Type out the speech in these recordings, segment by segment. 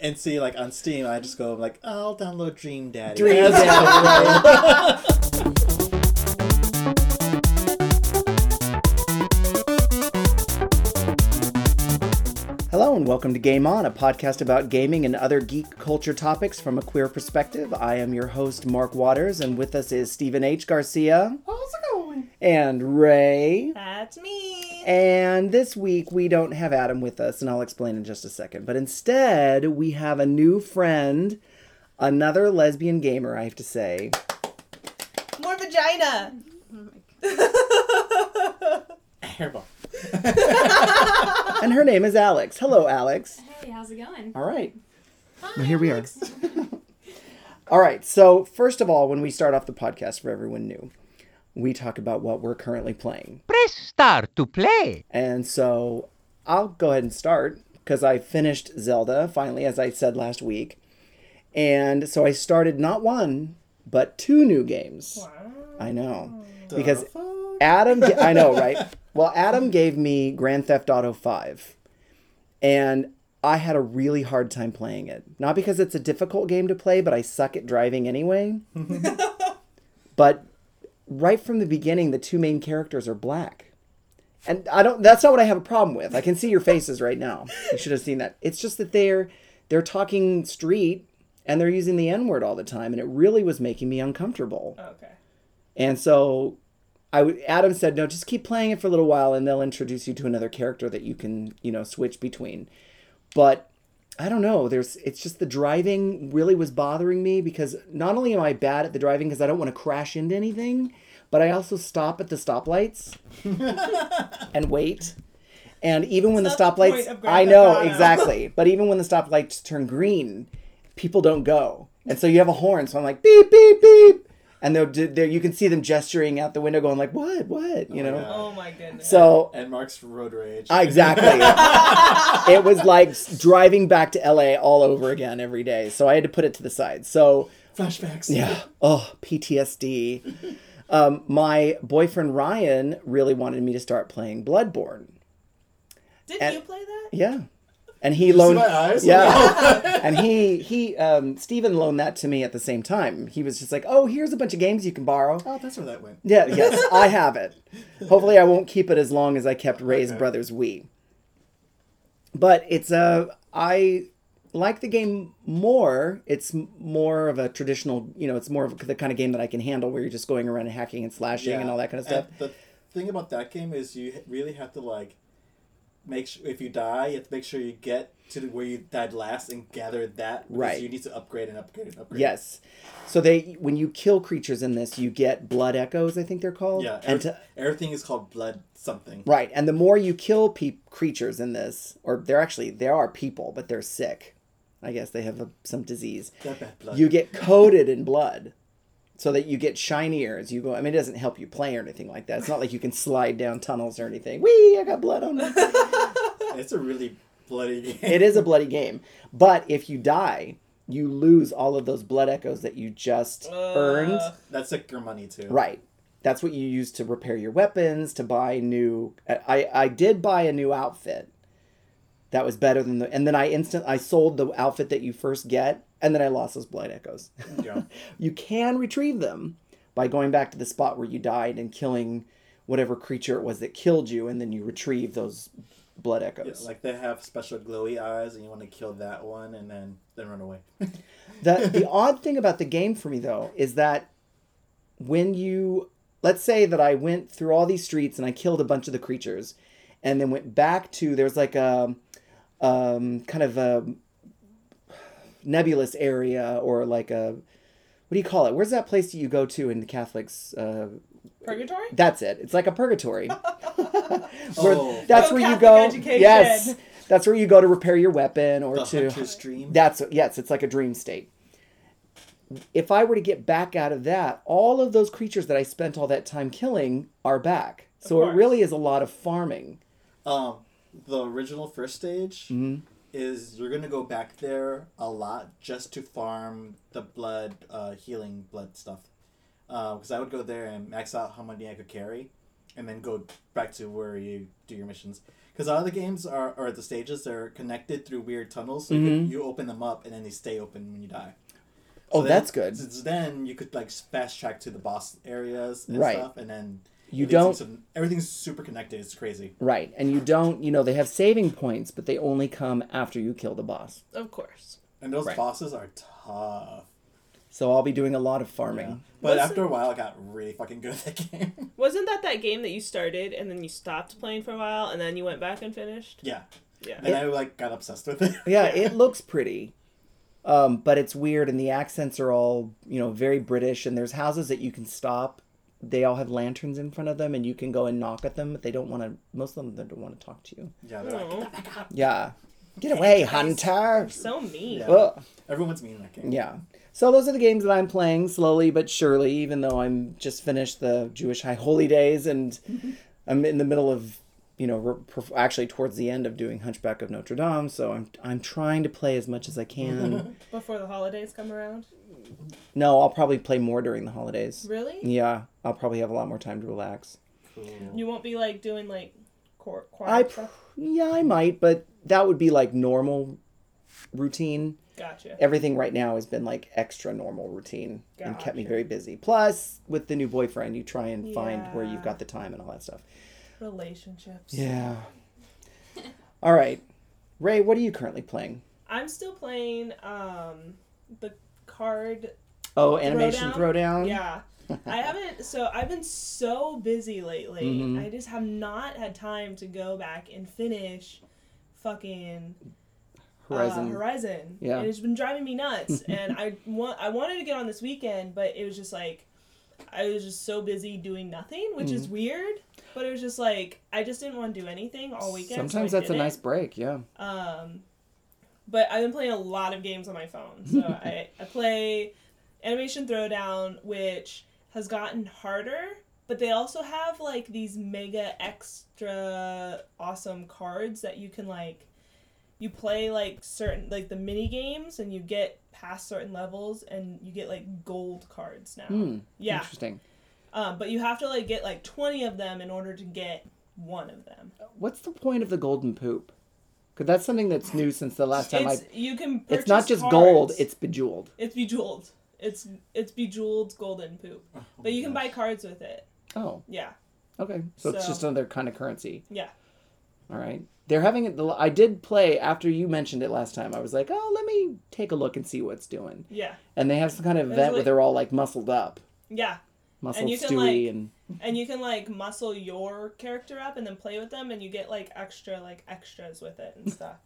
and see like on Steam, I just go like, oh, I'll download Dream Daddy. Dream That's- Hello and welcome to Game On, a podcast about gaming and other geek culture topics from a queer perspective. I am your host, Mark Waters, and with us is Stephen H. Garcia How's it going? and Ray. That's me. And this week we don't have Adam with us, and I'll explain in just a second. But instead, we have a new friend, another lesbian gamer, I have to say. More vagina. Hairball. And her name is Alex. Hello, Alex. Hey, how's it going? All right. Well, here we are. all right. So, first of all, when we start off the podcast for everyone new, we talk about what we're currently playing. Press start to play. And so I'll go ahead and start because I finished Zelda finally, as I said last week. And so I started not one, but two new games. Wow. I know. Because Adam, I know, right? Well, Adam gave me Grand Theft Auto 5. And I had a really hard time playing it. Not because it's a difficult game to play, but I suck at driving anyway. but right from the beginning, the two main characters are black. And I don't that's not what I have a problem with. I can see your faces right now. You should have seen that. It's just that they're they're talking street and they're using the N-word all the time and it really was making me uncomfortable. Okay. And so I w- Adam said, "No, just keep playing it for a little while and they'll introduce you to another character that you can, you know, switch between." But I don't know. There's it's just the driving really was bothering me because not only am I bad at the driving because I don't want to crash into anything, but I also stop at the stoplights and wait. And even when the the stoplights, Grand I know exactly. But even when the stoplights turn green, people don't go, and so you have a horn. So I'm like beep beep beep, and they're, they're you can see them gesturing out the window, going like what what you know. God. Oh my goodness. So And Mark's road rage. Ah, exactly. it was like driving back to LA all over again every day. So I had to put it to the side. So Flashbacks. yeah. Oh, PTSD. Um, my boyfriend Ryan really wanted me to start playing Bloodborne. Did and- you play that? Yeah. And he see loaned my eyes? Yeah. and he he um Steven loaned that to me at the same time. He was just like, "Oh, here's a bunch of games you can borrow." Oh, that's where that went. Yeah, yes, I have it. Hopefully, I won't keep it as long as I kept Ray's Okay. Brothers Wii. But it's a I like the game more. It's more of a traditional, you know, it's more of the kind of game that I can handle, where you're just going around and hacking and slashing and all that kind of stuff. the thing about that game is you really have to like make sure if you die, you have to make sure you get to where you died last and gather that. Right. You need to upgrade and upgrade and upgrade. Yes. So they when you kill creatures in this, you get blood echoes. I think they're called. Yeah. And to, everything is called blood something. right, and the more you kill pe- creatures in this, or they're actually they are people, but they're sick. I guess they have a, some disease. That bad blood. you get coated in blood so that you get shinier as you go. I mean, it doesn't help you play or anything like that. It's not like you can slide down tunnels or anything. Wee, I got blood on me. It's a really bloody game. it is a bloody game. But if you die, you lose all of those blood echoes that you just uh, earned. That's like your money too. Right. That's what you use to repair your weapons, to buy new. I, I did buy a new outfit. That was better than the. And then I instant I sold the outfit that you first get, and then I lost those blood echoes. Yeah. you can retrieve them by going back to the spot where you died and killing whatever creature it was that killed you, and then you retrieve those blood Yeah, echoes. like they have special glowy eyes, and you want to kill that one, and then then run away. the the odd thing about the game for me though is that when you let's say that I went through all these streets and I killed a bunch of the creatures, and then went back to there's like a um, kind of a nebulous area or like a what do you call it? Where's that place that you go to in the Catholics? Uh, Purgatory? That's it. It's like a purgatory. Where- Oh. that's where you go. education. Yes, that's where you go to repair your weapon or The to. hunter's dream. That's yes, it's like a dream state. If I were to get back out of that, all of those creatures that I spent all that time killing are back. So it really is a lot of farming. Um, the original first stage Mm-hmm. Is you're gonna go back there a lot just to farm the blood, uh, healing blood stuff. Because I would go there and max out how many I could carry, and then go back to where you do your missions. Because all the games are, or the stages, they're connected through weird tunnels. So you, Mhm. could, you open them up and then they stay open when you die. Oh, then- that's good. so then you could like fast track to the boss areas and Right. stuff, and then You don't some- everything's super connected. It's crazy. right, and you don't. You know, they have saving points, but they only come after you kill the boss. Of course. And those Right. bosses are tough. So I'll be doing a lot of farming. But What's after a while, I got really fucking good at that game. Wasn't that that game that you started and then you stopped playing for a while and then you went back and finished? yeah. Yeah. And I like got obsessed with it. Yeah, Yeah. it looks pretty. Um, but it's weird and the accents are all, you know, very British and there's houses that you can stop. They all have lanterns in front of them and you can go and knock at them, but they don't want to most of them they don't want to talk to you. Yeah, they're like, Oh, Yeah. Get away, hunter. so mean. Yeah. Ugh. everyone's mean in that game. Yeah. So those are the games that I'm playing slowly but surely, even though I'm just finished the Jewish High Holy Days and I'm in the middle of, you know, re- actually towards the end of doing Hunchback of Notre Dame. So I'm I'm trying to play as much as I can. Before the holidays come around. no, I'll probably play more during the holidays. Really? Yeah, I'll probably have a lot more time to relax. Cool. You won't be like doing like choir, choir I pr- stuff? yeah, I might, but that would be like normal routine. Gotcha. everything right now has been like extra normal routine and kept me very busy. Plus, with the new boyfriend, you try and find where you've got the time and all that stuff. Relationships. Yeah. all right. Ray, what are you currently playing? I'm still playing um the card Oh, Animation Throwdown? Yeah. I haven't so I've been so busy lately. Mhm. I just have not had time to go back and finish fucking Horizon. Uh, Horizon. Yeah. And it's been driving me nuts. and I want I wanted to get on this weekend, but it was just like I was just so busy doing nothing, which is weird. But it was just like I just didn't want to do anything all weekend. Sometimes I that's a didn't. nice break, yeah. Um, but I've been playing a lot of games on my phone. So I, I play Animation Throwdown, which has gotten harder, but they also have like these mega extra awesome cards that you can like. You play like certain like the mini games, and you get past certain levels, and you get like gold cards now. Hmm. Yeah, Interesting. um, but you have to like get like twenty of them in order to get one of them. What's the point of the golden poop? Because that's something that's new since the last time It's I. you can. It's not purchase just gold; it's bejeweled. It's bejeweled. It's it's bejeweled golden poop. But you can buy cards with it. Oh, Yeah. okay. So, it's just another kind of currency. Yeah. All right. They're having it. I did play after you mentioned it last time. I was like, oh, let me take a look and see what's doing. Yeah. And they have some kind of event where they're all like muscled up, Yeah. and you can, like- and And you can like muscle your character up and then play with them and you get like extra like extras with it and stuff.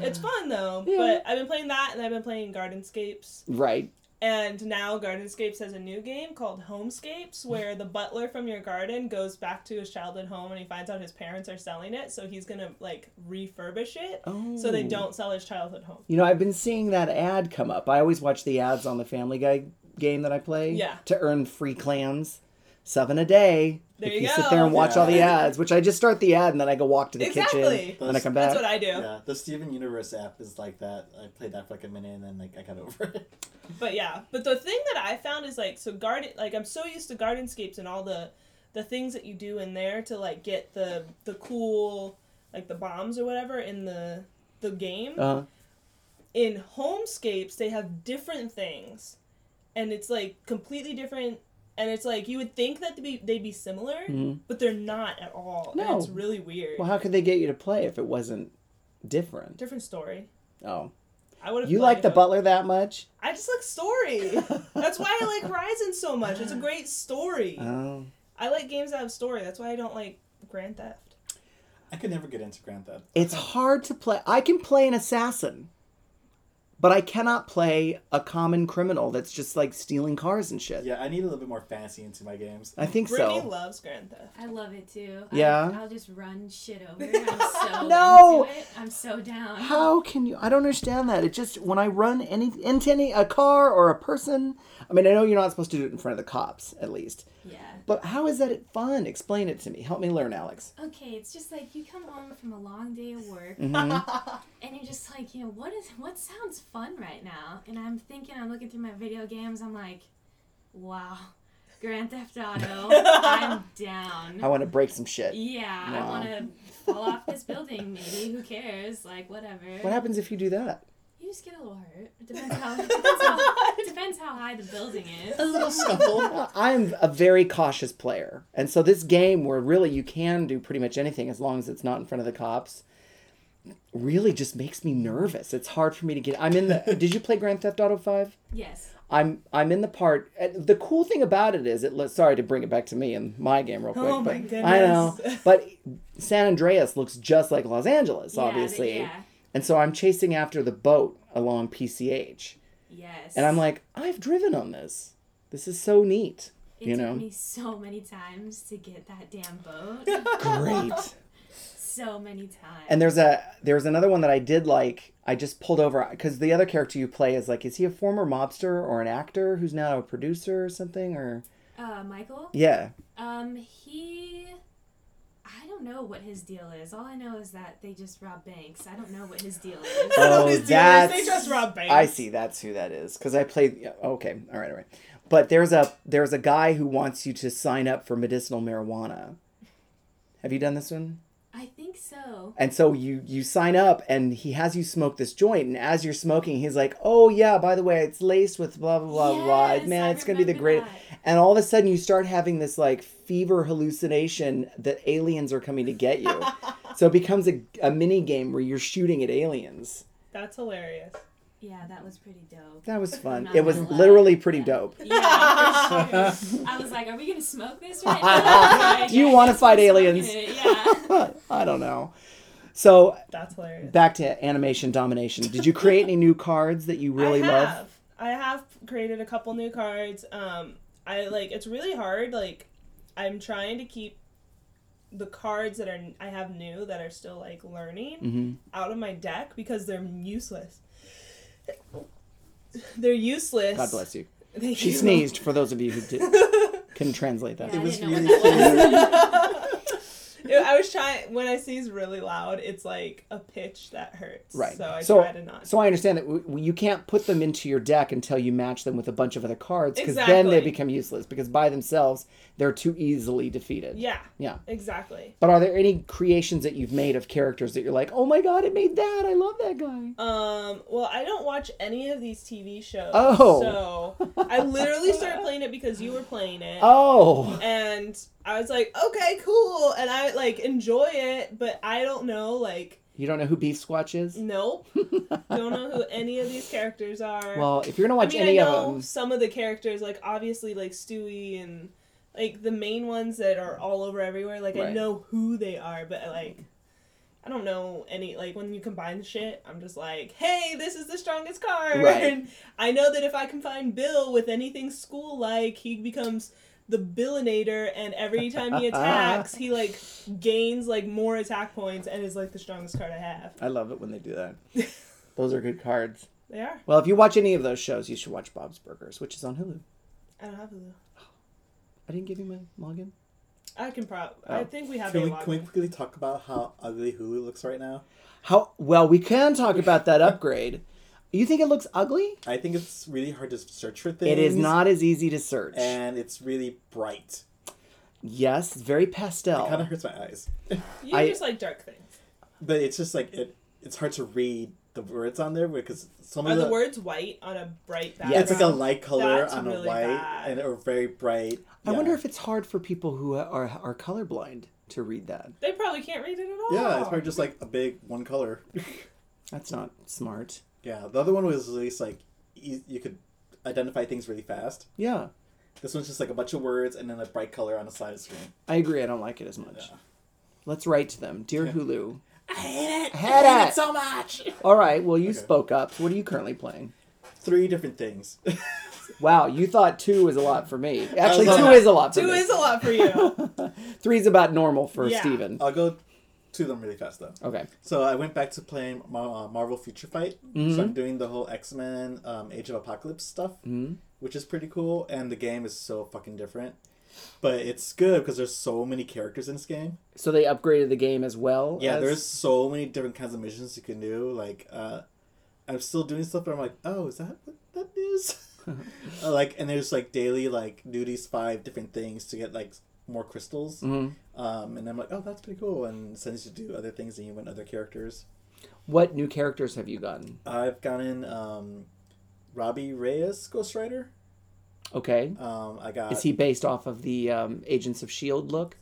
It's fun though. Yeah. But I've been playing that and I've been playing Gardenscapes. right. And now Gardenscapes has a new game called Homescapes where the butler from your garden goes back to his childhood home and he finds out his parents are selling it, so he's gonna like refurbish it Oh. so they oh. don't sell his childhood home. You know, I've been seeing that ad come up. I always watch the ads on the Family Guy game that I play. Yeah. To earn free clams, seven a day. There if you sit there and go. watch all the ads, which I just start the ad and then I go walk to the Exactly. kitchen and I come back. That's what I do. Yeah, the Steven Universe app is like that. I played that for like a minute and then like I got over it. But yeah, but the thing that I found is like so garden like I'm so used to Gardenscapes and all the the things that you do in there to like get the the cool like the bombs or whatever in the the game. uh, in Homescapes they have different things. And it's like completely different and it's like you would think that they'd be, they'd be similar, Mhm. but they're not at all. No. And it's really weird. well, how could they get you to play if it wasn't different? Different story. Oh. I would have You like the butler that much? I just like story. That's why I like Horizon so much. It's a great story. Oh. I like games that have story. That's why I don't like Grand Theft. I could never get into Grand Theft. It's hard to play. I can play an assassin, but I cannot play a common criminal that's just like stealing cars and shit. Yeah, I need a little bit more fantasy into my games. I think Brittany so. loves Grand Theft. I love it too. Yeah? I, I'll just run shit over. I'm so No! into it. I'm so down. How can you? I don't understand that. It just when I run any into any a car or a person. I mean, I know you're not supposed to do it in front of the cops, at least. But how is that fun? Explain it to me. Help me learn, Alex. Okay, it's just like you come home from a long day of work Mhm. and you're just like, you know, what is what sounds fun right now? And I'm thinking, I'm looking through my video games. I'm like, wow, Grand Theft Auto. I'm down. I want to break some shit. Yeah, I want to fall off this building. Maybe who cares? Like whatever. What happens if you do that? You just get a little hurt. It depends how depends how, depends how high the building is. A little scuffle. I'm a very cautious player, and so this game where really you can do pretty much anything as long as it's not in front of the cops, really just makes me nervous. It's hard for me to get. I'm in the. did you play Grand Theft Auto Five? Yes. I'm I'm in the part. uh, The cool thing about it is it. let- Sorry to bring it back to me and my game real quick. Oh my but I know, but San Andreas looks just like Los Angeles, Yeah, obviously, Yeah. and so I'm chasing after the boat along PCH, Yes. and I'm like, I've driven on this. This is so neat. it you took know? me so many times to get that damn boat. Great. so many times. And there's a there's another one that I did like. I just pulled over because the other character you play is like, is he a former mobster or an actor who's now a producer or something? Or uh, Michael. yeah, Um, he. I don't know what his deal is. All I know is that they just rob banks. I don't know what his deal is. Oh, His deal is that's- they just rob banks. I see. That's who that is because I played. yeah, Okay, all right, all right. But there's a there's a guy who wants you to sign up for medicinal marijuana. Have you done this one? I think so. And so you you sign up and he has you smoke this joint and as you're smoking he's like, "Oh yeah, by the way, it's laced with blah blah blah blah. Yes, Man, I it's going to be the greatest." And all of a sudden you start having this like fever hallucination that aliens are coming to get you. so it becomes a, a mini game where you're shooting at aliens. That's hilarious. Yeah, that was pretty dope. That was fun. It was lie. literally pretty dope. Yeah, sure. I was like, "Are we gonna smoke this right now?" Like, Do you wanna fight aliens? Yeah. I don't know. So That's hilarious. back to animation domination. Did you create any new cards that you really I love? I have created a couple new cards. Um, I like it's really hard. Like, I'm trying to keep the cards that are I have new that are still like learning Mhm. out of my deck because they're useless. They're useless. God bless you. Thank She you. sneezed for those of you who did, couldn't translate that. Yeah, I was didn't know really what that was. Yeah, I was trying when I sneeze really loud. It's like a pitch that hurts. Right. So I so, try to not. so I understand that w- you can't put them into your deck until you match them with a bunch of other cards because then they become useless because by themselves they're too easily defeated. yeah. Yeah. Exactly. But are there any creations that you've made of characters that you're like, oh my god, it made that. I love that guy. Um, well, I don't watch any of these TV shows. Oh. So I literally started playing it because you were playing it. Oh. And I was like, okay, cool. And I like enjoy it, but I don't know, like, You don't know who Beef Squatch is? nope. don't know who any of these characters are. Well, if you're gonna watch I mean, any I of know them, some of the characters, like obviously like Stewie and like the main ones that are all over everywhere. Like I know who they are, but like I don't know any. Like when you combine shit, I'm just like, hey, this is the strongest card. Right. And I know that if I combine Bill with anything school like, he becomes the Billinator, and every time he attacks, he like gains like more attack points and is like the strongest card I have. I love it when they do that. Those are good cards. They are. Well, if you watch any of those shows, you should watch Bob's Burgers, which is on Hulu. I don't have Hulu. I didn't give you my login. I can prob. Oh. I think we have Can a we, can we quickly talk about how ugly Hulu looks right now? How well we can talk about that upgrade. You think it looks ugly? I think it's really hard to search for things. It is not as easy to search. and it's really bright. yes, it's very pastel. It kind of hurts my eyes. You I- just like dark things. But it's just like it. It's hard to read the words on there because some Are of the the, words white on a bright background? Yeah, it's like a light color That's on a white bad. and or very bright. I Yeah. wonder if it's hard for people who are are colorblind to read that. They probably can't read it at all. Yeah, it's probably just like a big one color. That's not smart. Yeah, the other one was at least like e- you could identify things really fast. Yeah, This one's just like a bunch of words and then a bright color on the side of the screen. I agree. I don't like it as much. Yeah. Let's write to them, dear Hulu. I hate it. I hate I hate it. it so much. All right, well you Okay. spoke up. What are you currently playing? Three different things. Wow, you thought two was a lot for me. Actually, two like- is a lot for Two me. is a lot for you. Three's about normal for Yeah. Steven. I'll go to them really fast though. Okay. So I went back to playing Mar- uh, Marvel Future Fight. Mhm. So I'm doing the whole X Men um, Age of Apocalypse stuff, Mhm. which is pretty cool. And the game is so fucking different, but it's good because there's so many characters in this game. So they upgraded the game as well. Yeah, as- there's so many different kinds of missions you can do. Like, uh, I'm still doing stuff, but I'm like, oh, is that what that is? Uh, like, and there's like daily like do these five different things to get like more crystals. Mhm. Um, and I'm like, oh, that's pretty cool, and it sends you to do other things and you win other characters. What new characters have you gotten? I've gotten um, Robbie Reyes, Ghost Rider. Okay. Um, I got Is he based off of the um, Agents of Shield look?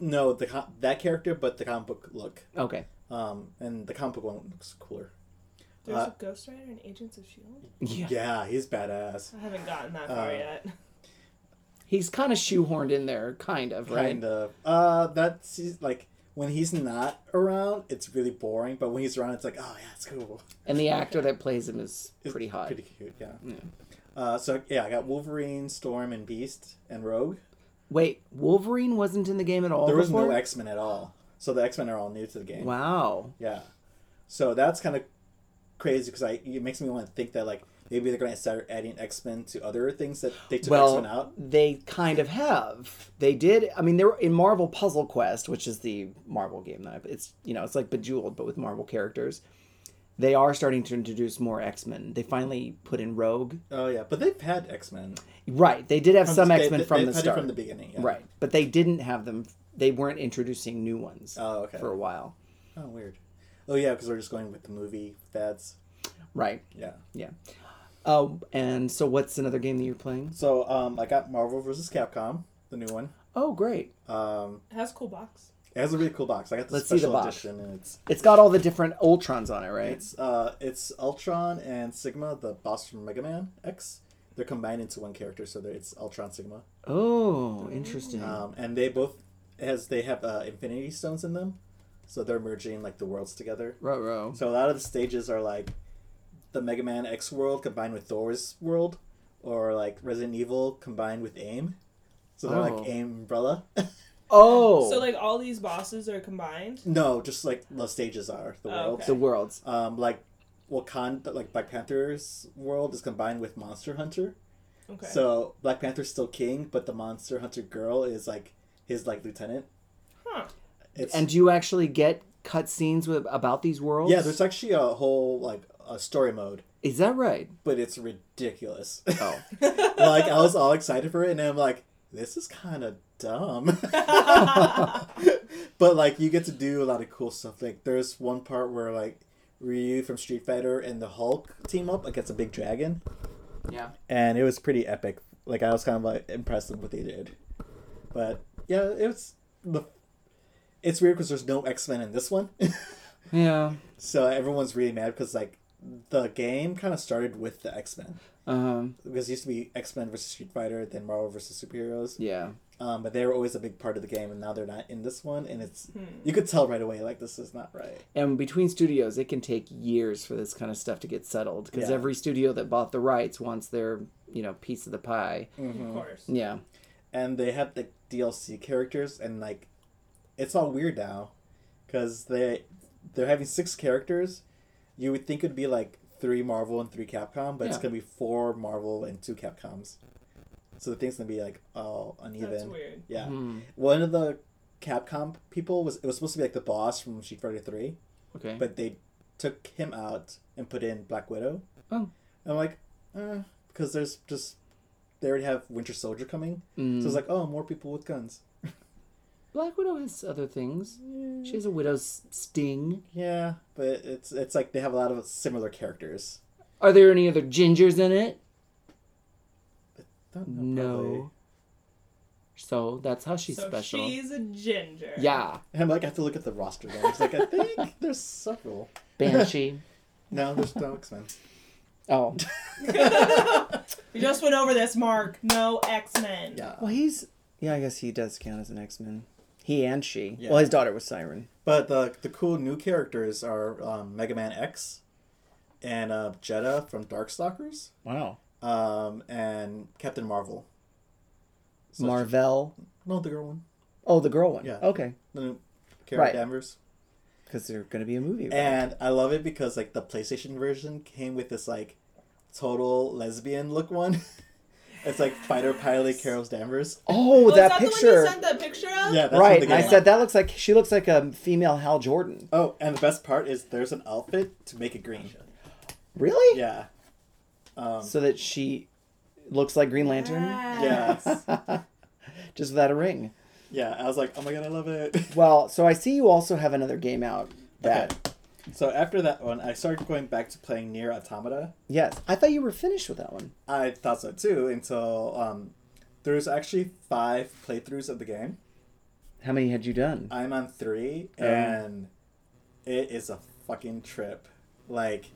no the that character, but the comic book look. Okay. Um, and the comic book one looks cooler. There's Uh, a Ghost Rider in Agents of Shield. Yeah. Yeah, he's badass. I haven't gotten that far Uh, yet. He's kind of shoehorned in there, kind of, right? Kind of. Uh, that's like when he's not around, it's really boring. But when he's around, it's like, oh yeah, it's cool. And the actor that plays him is It's pretty hot. Pretty cute, yeah. Yeah. Uh, so yeah, I got Wolverine, Storm, and Beast, and Rogue. Wait, Wolverine wasn't in the game at all there was before? no X Men at all, so the X Men are all new to the game. Wow. Yeah, so that's kind of crazy because I it makes me want to think that like maybe they're going to start adding X Men to other things that they took X Men out. they kind of have. They did. I mean, they were in Marvel Puzzle Quest, which is the Marvel game that I- it's you know it's like Bejeweled but with Marvel characters. They are starting to introduce more X Men. They finally put in Rogue. Oh yeah, but they've had X Men Right. They did have some X Men from the start. from the beginning. Yeah. Right. But they didn't have them. They weren't introducing new ones Oh okay. for a while. Oh weird. Oh yeah, because we're just going with the movie fads. Right. Yeah. Yeah. Oh, and so what's another game that you're playing? So um, I got Marvel vs. Capcom, the new one. Oh, great. Um, It has a cool box. it has a really cool box. I got the Let's see the special box. edition, and it's It's got all the different Ultrons on it, right? it's uh it's Ultron and Sigma, the boss from Mega Man X. They're combined into one character, so it's Ultron Sigma. Oh, interesting. Um, and they both as they have uh, Infinity Stones in them, so they're merging like the worlds together. Row row. So a lot of the stages are like the Mega Man X world combined with Thor's world, or like Resident Evil combined with AIM. So they're Oh. like AIM umbrella. Oh, So like all these bosses are combined. no, just like the stages are the Oh, worlds. the worlds. Um, like Wakanda, like Black Panther's world is combined with Monster Hunter. Okay. So Black Panther's still king, but the Monster Hunter girl is like his like lieutenant. huh. It's And do you actually get cutscenes with about these worlds? yeah, there's actually a whole like a story mode, Is that right? but it's ridiculous. Oh, like I was all excited for it, and I'm like, this is kind of dumb. but like you get to do a lot of cool stuff. Like there's one part where like Ryu from Street Fighter and the Hulk team up against a big dragon, yeah. and it was pretty epic. Like I was kind of like impressed with what they did. But yeah, it was the. It's weird because there's no X Men in this one, Yeah. so everyone's really mad because like the game kind of started with the X Men Um. because it used to be X Men versus Street Fighter, then Marvel versus superheroes. Yeah. Um, but they were always a big part of the game, and now they're not in this one, and it's Hmm. you could tell right away like this is not right. And between studios, it can take years for this kind of stuff to get settled because Yeah. every studio that bought the rights wants their you know piece of the pie. Of course. Yeah. And they have the DLC characters, and like it's all weird now, because they they're having six characters. You would think it'd be like three Marvel and three Capcom, but it's gonna be four Marvel and two Capcoms. So the thing's gonna be like all uneven. That's weird. Yeah. Hmm. One of the Capcom people was it was supposed to be like the boss from Street Fighter Three. Okay. but they took him out and put in Black Widow. Oh. I'm like, uh, because there's just they already have Winter Soldier coming, Mm. so it's like, oh, more people with guns. Black Widow has other things. Mm. She has a widow's sting. Yeah, but it's it's like they have a lot of similar characters. Are there any other gingers in it? Don't know, probably. No. So that's how she's so special. she's a ginger. Yeah. And I'm like, I have to look at the roster. Then. It's like I think there's several. Banshee. No, there's no X Men. oh. We just went over this, Mark. No X Men. Yeah, Well, he's. Yeah, I guess he does count as an X Men. He and she. Yeah. Well, his daughter was Siren. but the the cool new characters are um, Mega Man X, and uh, Jedah from Darkstalkers, Wow. um, and Captain Marvel. So- Marvel. No, the girl one. Oh, the girl one. Yeah. Okay. The new Carol Right. Danvers. Because there's going to be a movie. about it. And I love it because like the PlayStation version came with this like total lesbian look one. it's like fighter pilot Carol Danvers. Oh, Was that that picture. the one you sent the picture of? Yeah, that's right. And the I said that looks like she looks like a female Hal Jordan. Oh, and the best part is there's an outfit to make it green. Really? Yeah. Um, So that she looks like Green Lantern, Yes. just without a ring. Yeah, I was like, oh my god, I love it. Well, so I see you also have another game out. That Okay. So after that one, I started going back to playing NieR Automata. yes, I thought you were finished with that one. I thought so too until um, there's actually five playthroughs of the game. How many had you done? I'm on three, Oh. and it is a fucking trip. Like,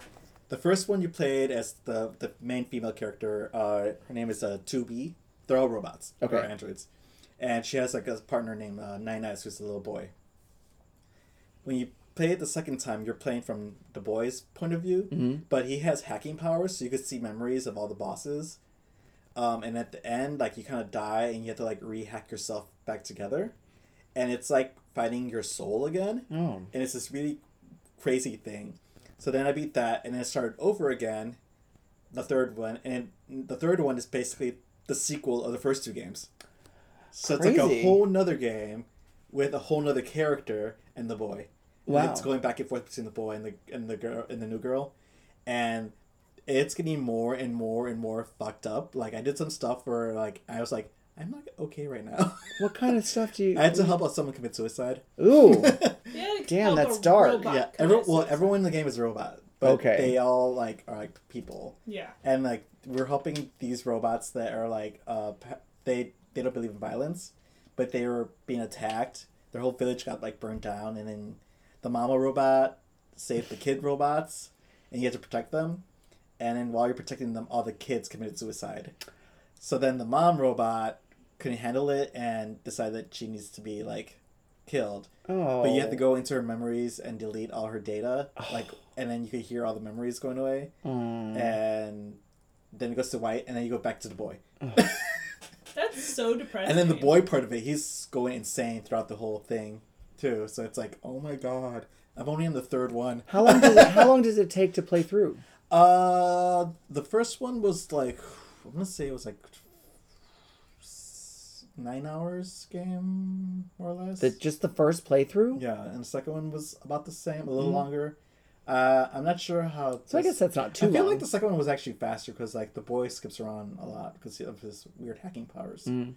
the first one you played as the the main female character, uh, her name is uh, 2B. They're all robots. Okay. Or androids. And she has like a partner named uh, 9S, who's a little boy. When you play it the second time, you're playing from the boy's point of view, Mhm. but he has hacking powers, so you could see memories of all the bosses. Um, and at the end, like you kind of die, and you have to like rehack yourself back together, and it's like fighting your soul again Oh, and it's this really crazy thing. So then I beat that, and then I started over again, the third one, and the third one is basically the sequel of the first two games. So it's like a whole nother game with a whole nother character and the boy. And Wow. it's going back and forth between the boy and the and the girl and the new girl, and it's getting more and more and more fucked up. Like I did some stuff where like I was like I'm not okay right now. what kind of stuff do you? I had to help out someone commit suicide. Ooh, Yeah, Damn, that's dark. yeah, commit every, well, suicide. everyone in the game is a robot. But Okay. They all like are like people, Yeah. and like we're helping these robots that are like uh they they don't believe in violence, but they were being attacked. Their whole village got like burned down, and then the mama robot saved the kid robots, and you had to protect them. And then while you're protecting them, all the kids committed suicide. So then the mom robot couldn't handle it and decided that she needs to be like killed. oh, But you have to go into her memories and delete all her data, like, and then you could hear all the memories going away, Mm. and then it goes to white, and then you go back to the boy, That's so depressing. and then the boy part of it, he's going insane throughout the whole thing, too. So it's like, oh my god, I'm only in the third one. How long does it? How long does it take to play through? Uh, the first one was like, I'm gonna say it was like nine hours game, more or less. The, just the first playthrough? Yeah, and the second one was about the same, a little longer. Uh, I'm not sure how. Mm-hmm. So I guess that's not too I feel long. like the second one was actually faster because like the boy skips around a lot because of his weird hacking powers. Mm.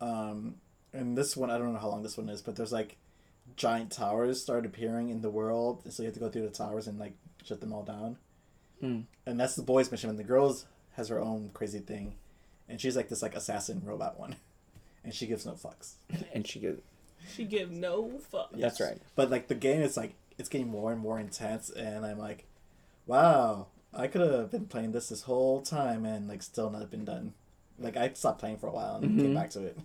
Um, and this one, I don't know how long this one is, but there's like giant towers start appearing in the world, so you have to go through the towers and like shut them all down. Mm. And that's the boy's mission. And the girl's has her own crazy thing, and she's like this like assassin robot one, and she gives no fucks. And she goes, She give no fuck. "That's right." But like the game is like it's getting more and more intense, and I'm like, wow, I could have been playing this this whole time and like still not been done. Like I stopped playing for a while and came Mhm. back to it.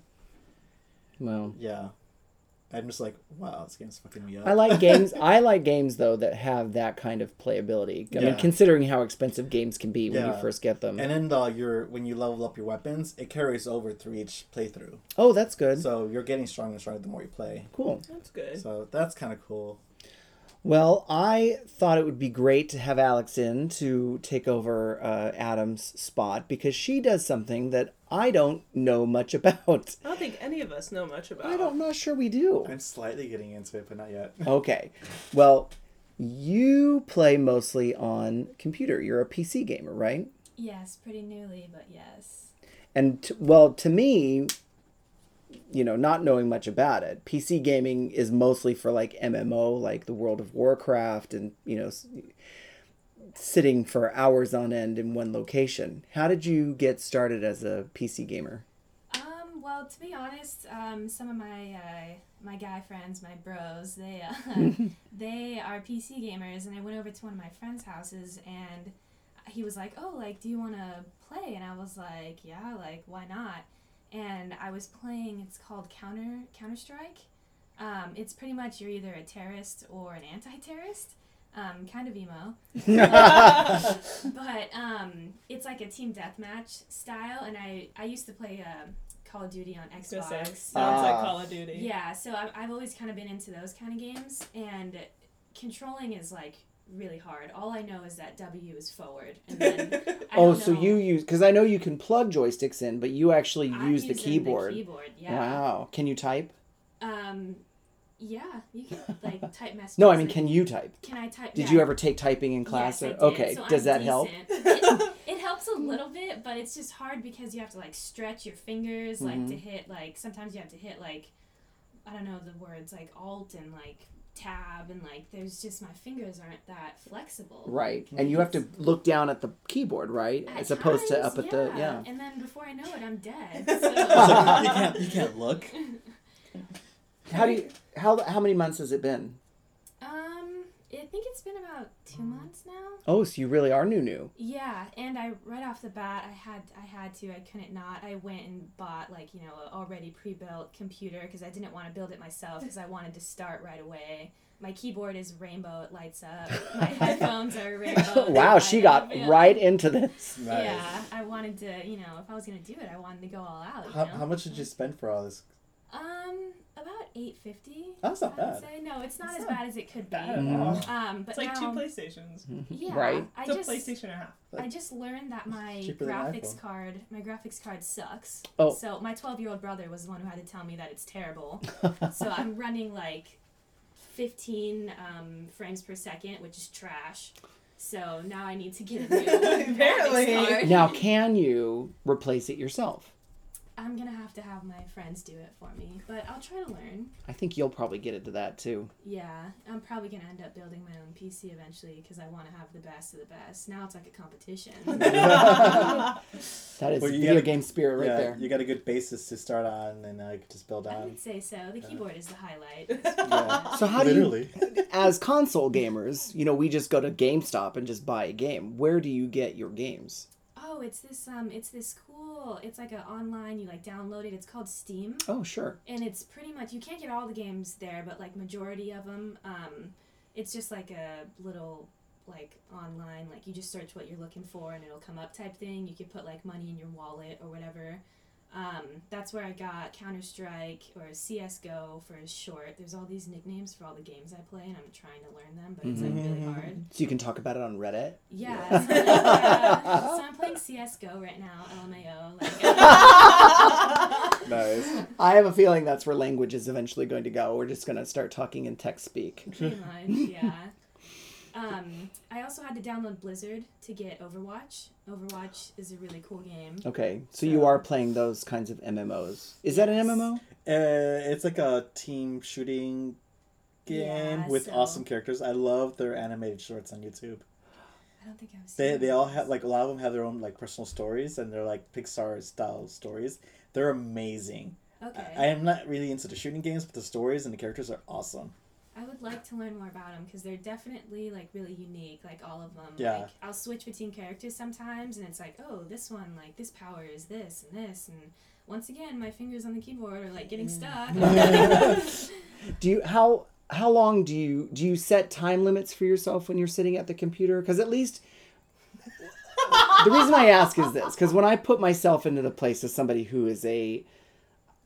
Well, Yeah, I'm just like, wow, this game's fucking me up. I like games. I like games though that have that kind of playability. I mean, considering how expensive games can be when you first get them. and then uh, your when you level up your weapons, it carries over through each playthrough. oh, that's good. So you're getting stronger and stronger the more you play. cool. That's good. So that's kind of cool. Well, I thought it would be great to have Alex in to take over uh, Adam's spot because she does something that I don't know much about. I don't think any of us know much about. I don't, I'm not sure we do. I'm slightly getting into it, but not yet. Okay. Well, you play mostly on computer. You're a PC gamer, right? Yes, pretty newly, but yes. And t- well, to me, you know, not knowing much about it, PC gaming is mostly for like MMO, like the World of Warcraft, and you know, sitting for hours on end in one location. How did you get started as a PC gamer? Um, well, to be honest, um, some of my uh, my guy friends, my bros, they uh, they are PC gamers, and I went over to one of my friends' houses, and he was like, "Oh, like, do you want to play?" And I was like, "Yeah, like, why not?" And I was playing. It's called Counter Counter Strike. Um, it's pretty much you're either a terrorist or an anti-terrorist. Um, kind of emo. but um, it's like a team deathmatch style, and I I used to play um Call of Duty on I was gonna say, Xbox. sounds Ah. like Call of Duty. Yeah, so I've, I've always kind of been into those kind of games, and controlling is like really hard. All I know is that W is forward, and then I oh, don't so know- you use because I know you can plug joysticks in, but you actually I'm use the using keyboard. keyboard, yeah. Wow. Can you type? Um, yeah, you can like type messages. No, I mean, like- can you type? can I type? Did yeah. you ever take typing in class? Yes, I or- did, okay. so Does I'm that help? It, it helps helps a little bit, but it's just hard because you have to like stretch your fingers, like to hit like sometimes you have to hit like I don't know the words like alt and like tab and like there's just my fingers aren't that flexible. Right. And you have to look down at the keyboard, right? At As opposed to up at the yeah. And then before I know it, I'm dead. It's So. you can't you can't look. How do you how how many months has it been? um, I think it's been about two months now. Oh, so you really are new new. Yeah, and I right off the bat, I had I had to. I couldn't not. I went and bought like you know a already pre-built computer because I didn't want to build it myself because I wanted to start right away. My keyboard is rainbow; it lights up. My headphones are rainbow. wow, she light got up, yeah. right into this. Nice. Yeah, I wanted to. You know, if I was gonna do it, I wanted to go all out. You How, know? how much did you spend for all this? Um, about eight fifty. That's not I would bad. say no, it's not It's as not bad as it could be. At Mm. all. Um, but It's like now, two PlayStations. yeah, Right. I It's a PlayStation and a half. I just learned that my graphics card, my graphics card sucks. Oh. So my 12 year old brother was the one who had to tell me that it's terrible. so I'm running like 15 um, frames per second, which is trash. So now I need to get a new Apparently. graphics card. now, can you replace it yourself? I'm gonna have to have my friends do it for me, but I'll try to learn. I think you'll probably get into that too. Yeah, I'm probably gonna end up building my own PC eventually because I want to have the best of the best. Now it's like a competition. That is Well, you video gotta- game spirit right yeah, there. you got a good basis to start on, and now you can just build I would say so. The keyboard is the highlight. Yeah. So how do you, Literally. as console gamers, you know, we just go to GameStop and just buy a game. Where do you get your games? Oh, it's this um, it's this cool. It's like an online. You like download it. It's called Steam, Oh, sure. and it's pretty much you can't get all the games there, but like majority of them. Um, it's just like a little like online like you just search what you're looking for and it'll come up type thing. You could put like money in your wallet or whatever. Um, that's where I got Counter Strike or CS:GO for a short. There's all these nicknames for all the games I play, and I'm trying to learn them, but it's like really hard. So you can talk about it on Reddit. Yeah. So, yeah. so I'm playing CS:GO right now, LMAO. Like, nice. I have a feeling that's where language is eventually going to go. We're just going to start talking in text speak. pretty much, yeah. Um, I also had to download Blizzard to get Overwatch. Overwatch is a really cool game. Okay, so you are playing those kinds of MMOs. Is that an MMO? Uh, it's like a team shooting game Yeah, with so- awesome characters. I love their animated shorts on YouTube. I don't think I've seen They they all have like a lot of them have their own like personal stories and they're like Pixar style stories. They're amazing. Okay. I am not really into the shooting games, but the stories and the characters are awesome. I would like to learn more about them because they're definitely like really unique. Like all of them. Yeah. Like I'll switch between characters sometimes, and it's like, oh, this one like this power is this and this, and once again, my fingers on the keyboard are like getting mm. stuck. Do you how how long do you do you set time limits for yourself when you're sitting at the computer? Because at least the reason I ask is this: because when I put myself into the place of somebody who is a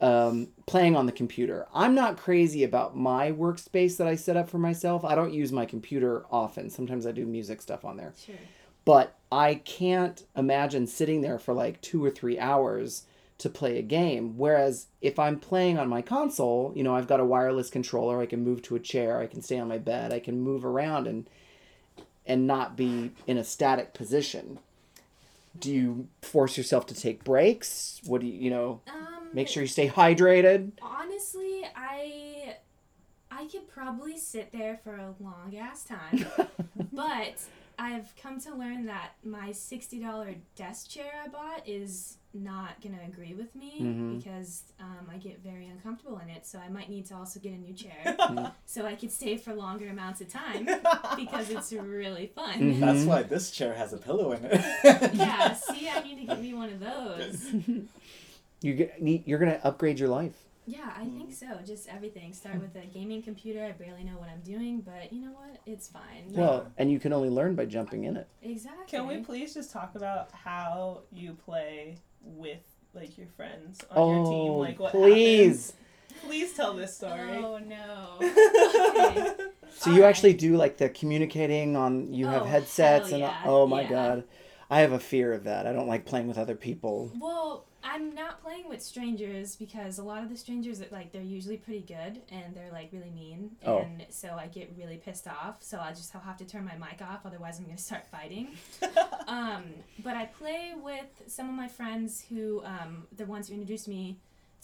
um, playing on the computer, I'm not crazy about my workspace that I set up for myself. I don't use my computer often. Sometimes I do music stuff on there sure. but I can't imagine sitting there for like two or three hours to play a game. Whereas if I'm playing on my console, you know, I've got a wireless controller, I can move to a chair, I can stay on my bed, I can move around and and not be in a static position. Do you force yourself to take breaks? What do you, you know, Um, make sure you stay hydrated? Honestly, I I could probably sit there for a long ass time, but I've come to learn that my sixty dollar desk chair I bought is not gonna agree with me Mhm. because um, I get very uncomfortable in it. So I might need to also get a new chair so I could stay for longer amounts of time because it's really fun. Mhm. That's why this chair has a pillow in it. Yeah, see, I need to get me one of those. You get you're going to upgrade your life. Yeah, I think so. Just everything. Start with a gaming computer. I barely know what I'm doing, but you know what? It's fine. Well, and you can only learn by jumping in it. exactly. Can we please just talk about how you play with like your friends on Oh, your team? Oh, like what please. happens? Please tell this story. Oh no. okay. So you Alright. actually do like the communicating on you have Oh, headsets hell and yeah, oh my yeah. god. I have a fear of that. I don't like playing with other people. Well, I'm not playing with strangers because a lot of the strangers that like they're usually pretty good and they're like really mean Oh. and so I get really pissed off. So I just I'll have to turn my mic off otherwise I'm going to start fighting. Um, but I play with some of my friends who, um, the ones who introduced me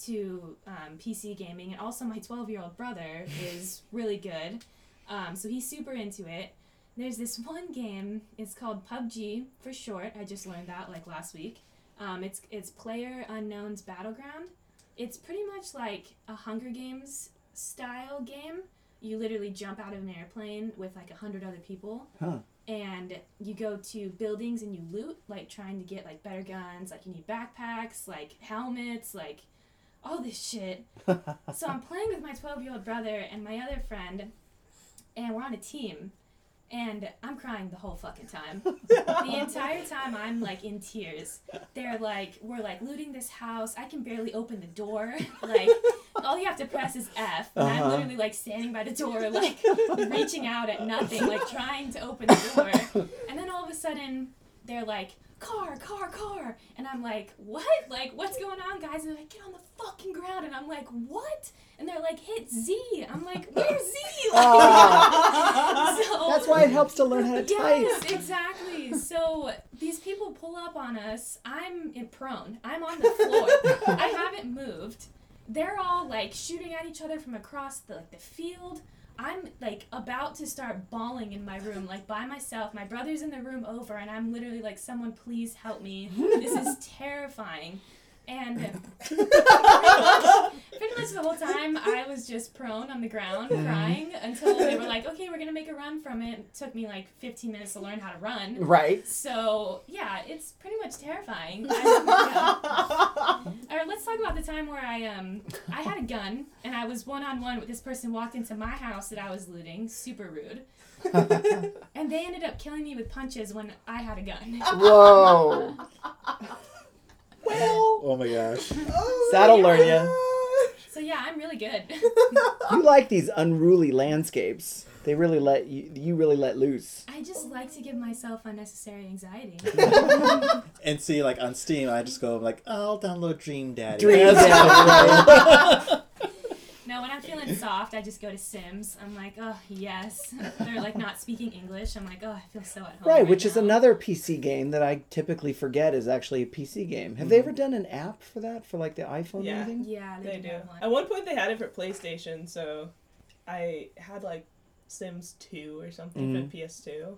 to um, PC gaming, and also my 12 year old brother is really good. Um, so he's super into it. There's this one game. It's called PUBG for short. I just learned that like last week. Um, it's it's Player Unknown's Battleground. It's pretty much like a Hunger Games style game. You literally jump out of an airplane with like a hundred other people Huh. and you go to buildings and you loot like trying to get like better guns like you need backpacks like helmets like all this shit so i'm playing with my 12 year old brother and my other friend and we're on a team and i'm crying the whole fucking time. The entire time i'm like in tears. They're like we're like looting this house. I can barely open the door. Like all you have to press is f. And i'm Uh-huh. literally like standing by the door like reaching out at nothing like trying to open the door. And then all of a sudden they're like car car car and i'm like what like what's going on guys and they're like get on the fucking ground and i'm like what and they're like hit z i'm like where's z like, ah. so That's why it helps to learn how to type. Yes, exactly. So these people pull up on us. I'm in prone. I'm on the floor. I haven't moved. They're all like shooting at each other from across the like the field. I'm like about to start bawling in my room, like by myself. My brother's in the room over, and I'm literally like, "Someone, please help me. This is terrifying." And pretty much, pretty much the whole time, I was just prone on the ground crying until they were like, "Okay, we're gonna make a run from it." It took me like 15 minutes to learn how to run. Right. So yeah, it's pretty much terrifying. I, yeah. All right, let's talk about the time where I um I had a gun and I was one on one with this person walked into my house that I was looting, super rude, and they ended up killing me with punches when I had a gun. Whoa. Well, Oh my gosh. that'll learn you. So yeah, I'm really good. You like these unruly landscapes. They really let you. You really let loose. I just like to give myself unnecessary anxiety. And see, like on Steam, I just go like, oh, I'll download Dream Daddy. Dream Daddy, fine. When I'm feeling soft, I just go to Sims. I'm like, oh yes. They're like not speaking English. I'm like, oh, I feel so at home. Right, which is another PC game that I typically forget is actually a PC game. Have they ever done an app for that for like the iPhone Yeah. or anything? Yeah, they, They do. do. one. At one point, they had it for PlayStation, so I had like Sims 2 or something Mhm. for PS2.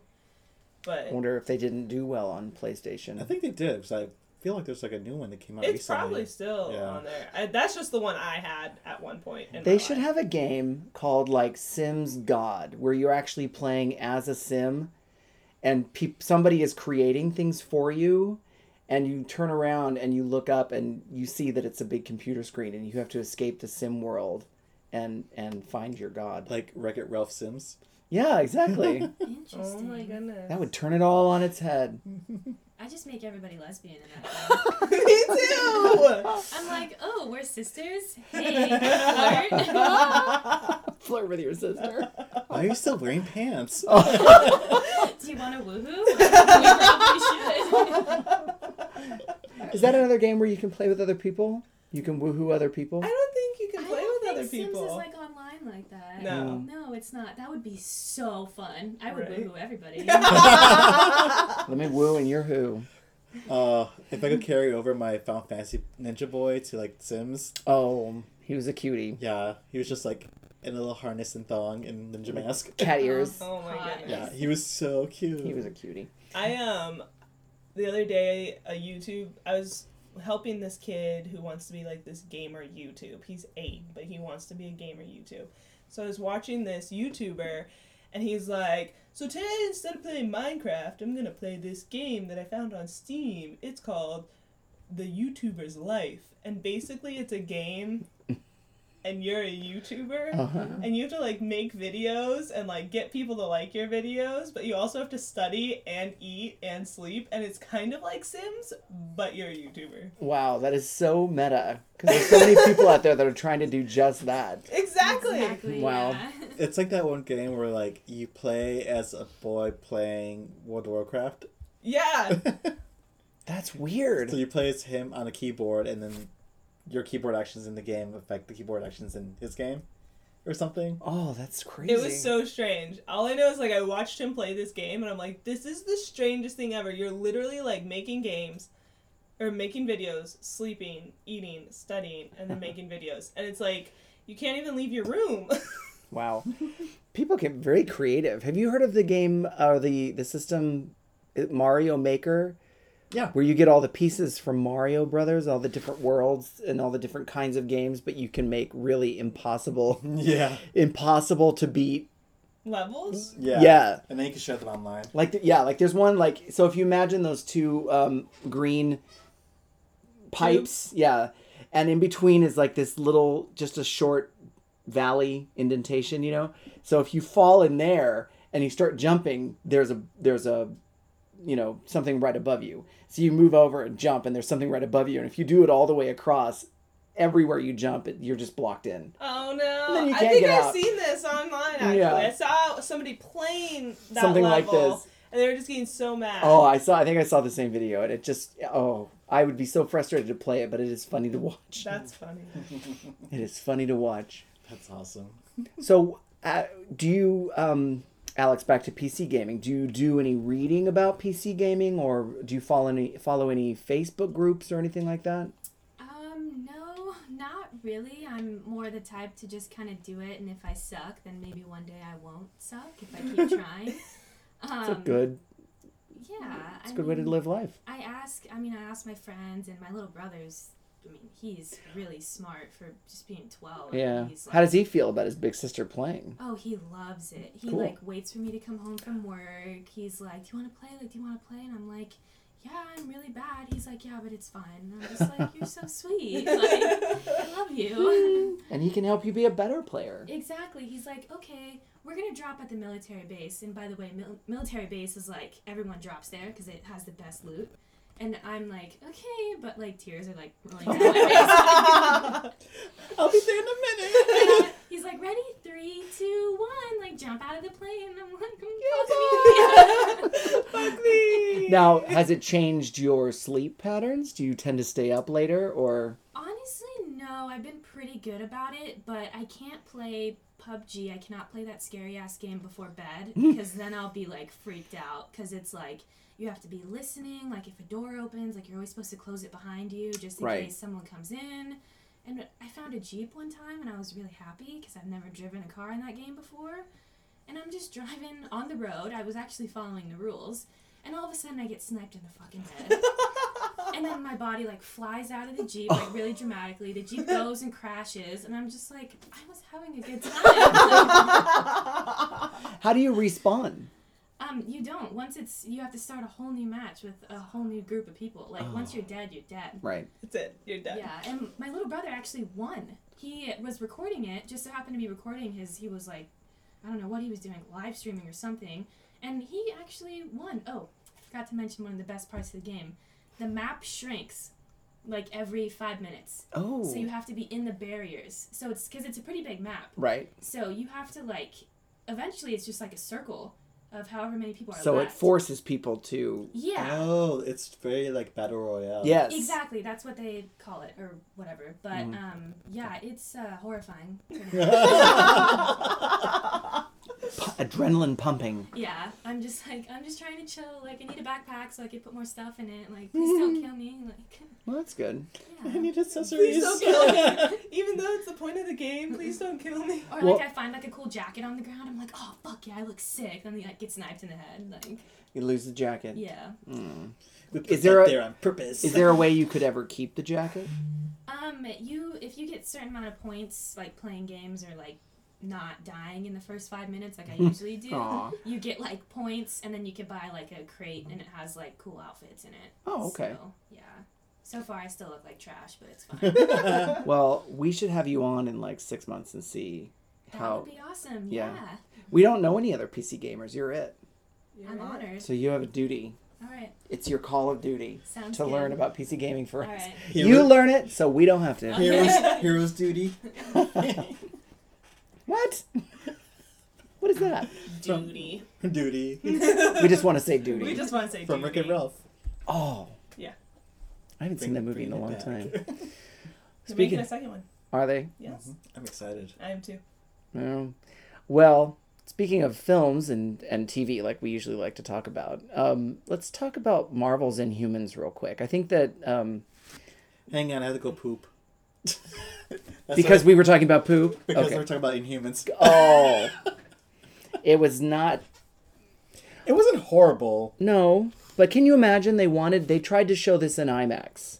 But I wonder if they didn't do well on PlayStation. I think they did because I feel like there's like a new one that came out it's recently. probably still Yeah. on there. I, that's just the one I had at one point. In They my should life. have a game called like Sims God, where you're actually playing as a sim, and peop somebody is creating things for you, and you turn around and you look up and you see that it's a big computer screen, and you have to escape the sim world, and and find your god. like Wreck It Ralph Sims. Yeah, exactly. Interesting. Oh my goodness. that would turn it all on its head. I just make everybody lesbian in that game. Me too. I'm like, oh, we're sisters. Hey, flirt. Flirt with your sister. Why are you still wearing pants? Oh. Do you want to woohoo? we probably should. Is that another game where you can play with other people? You can woohoo other people. I don't think you can I play don't with think other people. Sims is like online like that. No. No, it's not. That would be so fun. I would Right. woohoo everybody. Let me woo and you're who. Uh, if I could carry over my Final Fantasy Ninja Boy to like Sims, Oh, he was a cutie. yeah, he was just like in a little harness and thong and ninja mask. Cat ears. Oh my Hot. goodness. Yeah, he was so cute. He was a cutie. I um the other day a YouTube I was helping this kid who wants to be like this gamer YouTube. He's 8, but he wants to be a gamer YouTube. So I was watching this YouTuber and he's like, "So today instead of playing Minecraft, I'm to play this game that I found on Steam. It's called The YouTuber's Life." And basically it's a game and you're a YouTuber Uh-huh. and you have to like make videos and like get people to like your videos, but you also have to study and eat and sleep, and it's kind of like Sims, but you're a YouTuber. Wow, that is so meta. Because there's so many people out there that are trying to do just that. Exactly. Exactly. Wow. Yeah. It's like that one game where like you play as a boy playing World of Warcraft. Yeah. That's weird. So you play as him on a keyboard, and then your keyboard actions in the game affect the keyboard actions in his game. or something. Oh, that's crazy. It was so strange. All I know is like I watched him play this game and I'm like, this is the strangest thing ever. You're literally like making games or making videos, sleeping, eating, studying, and then making videos. And it's like you can't even leave your room. Wow. People get very creative. Have you heard of the game or the the system uh, Mario Maker? Yeah. Where you get all the pieces from Mario Brothers, all the different worlds and all the different kinds of games, but you can make really impossible Yeah. impossible to beat. Levels? Yeah. Yeah. And then you can share them online. Like th- yeah, like there's one like so if you imagine those two um green pipes, yeah. And in between is like this little just a short valley indentation, you know? So if you fall in there and you start jumping, there's a there's a you know, something right above you. So you move over and jump and there's something right above you and if you do it all the way across, everywhere you jump, it, you're just blocked in. Oh then no! you I can't think get I've out. seen this online. Actually, Yeah. I saw somebody playing that Something like this. and they were just getting so mad. Oh, I saw I think I saw the same video and it just oh, I would be so frustrated to play it, but it is funny to watch. that's funny. It is funny to watch. That's awesome. So, uh, do you, um, Alex, back to PC gaming? Do you do any reading about PC gaming, or do you follow any follow any Facebook groups or anything like that? Um, no, not really. I'm more the type to just kind of do it, and if I suck, then maybe one day I won't suck if I keep trying. Um, It's a good, Yeah, it's a good way to live life. I ask. I mean, I ask my friends and my little brothers. I mean, he's really smart for just being twelve. Yeah. He's How does he feel about his big sister playing? Oh, he loves it. He Cool. like waits for me to come home from work. He's like, "Do you want to play? Like, do you want to play?" And I'm like, "Yeah, I'm really bad." He's like, "Yeah, but it's fine." And I'm just like, "You're so sweet. Like, I love you." And he can help you be a better player. exactly. He's like, "Okay, we're gonna drop at the military base." And by the way, mil- military base is like everyone drops there because it has the best loot. And I'm like, "Okay," but like tears are like rolling down my face. I'll be there in a minute. Uh, he's like, ready, three, two, one, like jump out of the plane. I'm like, "Mm, fuck me." Fuck me. Now, has it changed your sleep patterns? Do you tend to stay up later, or Honestly, no. I've been pretty good about it, but I can't play PUBG. I cannot play that scary ass game before bed because then I'll be like freaked out because it's like you have to be listening. Like if a door opens, like you're always supposed to close it behind you just in Right. case someone comes in. And I found a Jeep one time and I was really happy because I've never driven a car in that game before. And I'm just driving on the road. I was actually following the rules. And all of a sudden I get sniped in the fucking head. and then my body like flies out of the Jeep like really dramatically. The Jeep goes and crashes. And I'm just like, I was having a good time. how do you respawn? um, you don't. Once it's, you have to start a whole new match with a whole new group of people. Like once you're dead, you're dead. Right. That's it. You're dead. Yeah, and my little brother actually won. He was recording it, just so happened to be recording his. He was like, I don't know what he was doing, live streaming or something, and he actually won. Oh, forgot to mention one of the best parts of the game. The map shrinks, like every five minutes. Oh. So you have to be in the barriers. So it's because it's a pretty big map. right. So you have to like, eventually it's just like a circle of however many people are left. So it forces people to. Yeah. Oh, it's very like battle royale. Yes. Exactly, that's what they call it, or whatever. But Mm-hmm. um, yeah, it's uh, horrifying. P- adrenaline pumping. yeah, I'm just like I'm just trying to chill. Like I need a backpack so I can put more stuff in it. Like please don't kill me. Like Well, that's good. I yeah. need Please accessories. don't kill me. Even though it's the point of the game, please don't kill me. Or Well- like I find like a cool jacket on the ground. I'm like, oh fuck yeah, I look sick. Then they like get sniped in the head. Like You lose the jacket. yeah. Mm. Is there a- there on purpose? Is there a way you could ever keep the jacket? Um, you if you get certain amount of points like playing games or like not dying in the first five minutes like I usually do. You get like points, and then you can buy like a crate, and it has like cool outfits in it. Oh, okay. So, yeah. So far, I still look like trash, but it's fine. Well, we should have you on in like six months and see that how. That would be awesome. Yeah. Yeah. We don't know any other PC gamers. You're it. I'm honored. So you have a duty. All right. It's your call of duty Sounds to good. learn about PC gaming for All us. right. You learn it, so we don't have to. heroes, heroes duty. What? What is that? Duty. duty We just want to say duty. We just want to say duty. from duty. Wreck It Ralph. Oh. Yeah. I haven't seen that movie in a long it time. back. They're Speaking, making a second one. are they? Yes, I'm excited. I am too. No. Well, speaking of films and, and TV, like we usually like to talk about, um, let's talk about Marvel's Inhumans real quick. I think that um, Hang on, I have to go poop. That's because we were talking about poop. because okay. we're talking about Inhumans. Oh, it was not. It wasn't horrible. No, but can you imagine? They wanted. They tried to show this in IMAX,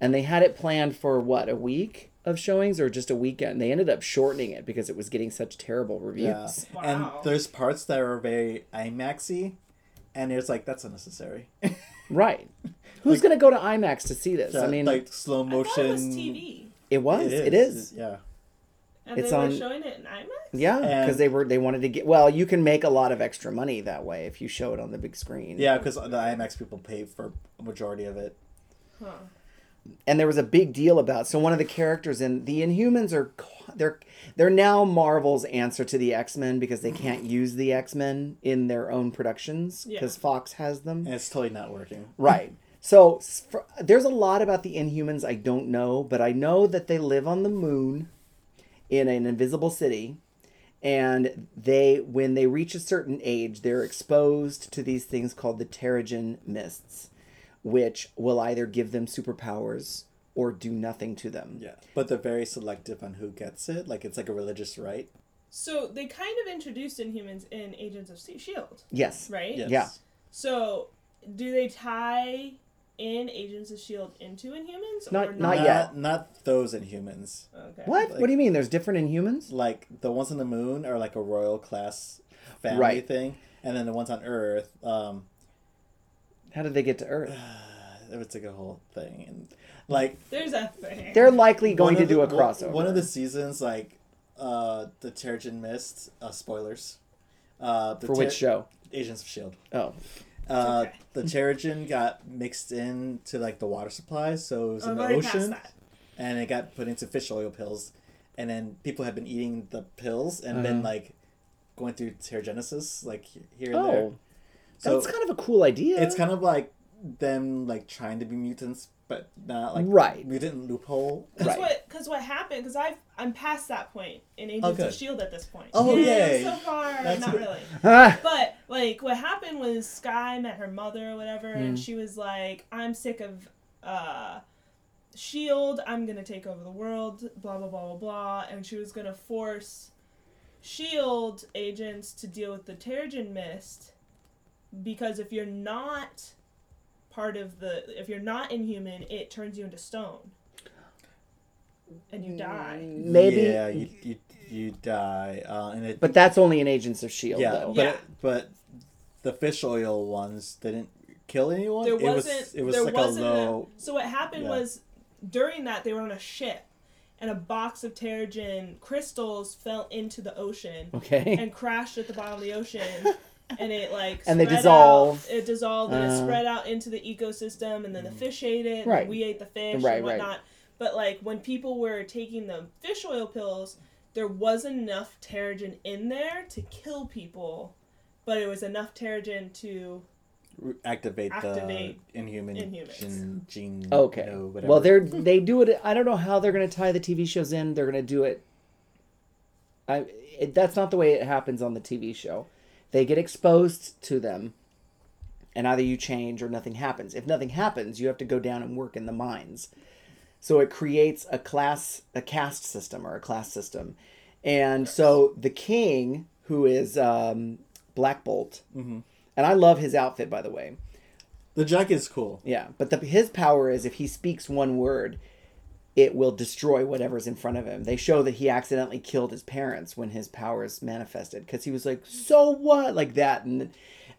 and they had it planned for what a week of showings or just a weekend. They ended up shortening it because it was getting such terrible reviews. Yeah. reviews. And Wow. there's parts that are very IMAXy, and it's like that's unnecessary. Right. Who's gonna go to IMAX to see this? I mean, like slow I thought motion. It was TV, it was. It is. Yeah. and It's they were on- showing it in IMAX. Yeah, because they were they wanted to get. Well, you can make a lot of extra money that way if you show it on the big screen. Yeah, because the IMAX people pay for a majority of it. Huh. and there was a big deal about. So one of the characters in the Inhumans are they're they're now Marvel's answer to the X Men because they can't use the X Men in their own productions Yeah. because Fox has them. And it's totally not working. Right. So for, there's a lot about the Inhumans I don't know, but I know that they live on the moon in an invisible city and they when they reach a certain age, they're exposed to these things called the Terrigen mists, which will either give them superpowers or do nothing to them. Yeah. But they're very selective on who gets it. Like it's like a religious rite. So they kind of introduced Inhumans in Agents of Shield, Yes. right? Yes. Yeah. So do they tie in Agents of Shield into Inhumans? Not- or not Not yet. Not those Inhumans. Okay. What? Like- what do you mean? There's different Inhumans? Like the ones on the moon are like a royal class family Right. thing, and then the ones on Earth, um, How did they get to Earth? it was like a whole thing, and like There's a thing. They're likely going to the- do a crossover. One of the seasons, like uh, the Terrigen Mist, uh, spoilers. Uh, the for which show? Agents of Shield. Oh, Uh, okay. The Terrigen got mixed into like the water supply, so it was in the ocean, and it got put into fish oil pills, and then people have been eating the pills and been Uh-huh. like going through Terrigenesis, like here and there. oh, So that's kind of a cool idea. it's kind of like them like trying to be mutants, but not like Right. mutant loophole. Cause Right. what? Because what happened? Because I've I'm past that point in Agents Okay. of Shield at this point. Oh, Yeah, yay. So far, That's not good. really. Ah, But like, what happened was Skye met her mother or whatever, and Mm. she was like, "I'm sick of uh, Shield. I'm gonna take over the world. Blah blah blah blah blah." And she was gonna force Shield agents to deal with the Terrigen Mist because if you're not part of the, if you're not inhuman, it turns you into stone, and you die. maybe. Yeah, you you, you die, uh, and it. But that's only in Agents of Shield, yeah, though. but Yeah. but the fish oil ones didn't kill anyone. There it wasn't. was it was there like wasn't a low. so what happened Yeah. was during that they were on a ship, and a box of Terrigen crystals fell into the ocean Okay. and crashed at the bottom of the ocean. And it like And they spread dissolve. Out, it dissolved and it Uh. spread out into the ecosystem, and then the fish ate it. Right. And we ate the fish Right, and right. whatnot. But like when people were taking the fish oil pills, there wasn't enough Terrigen in there to kill people, but it was enough Terrigen to activate, Activate the inhuman Inhumans. gene, gene Okay. no, whatever. well, they're they do it. I don't know how they're going to tie the TV shows in. They're going to do it. I. It, that's not the way it happens on the TV show. They get exposed to them, and either you change or nothing happens. If nothing happens, you have to go down and work in the mines. So it creates a class, a caste system or a class system, and so the king, who is um, Black Bolt, mm-hmm. and I love his outfit by the way. the jacket is cool. Yeah, but the, his power is if he speaks one word, it will destroy whatever's in front of him. They show that he accidentally killed his parents when his powers manifested because he was like, "So what?" like that, and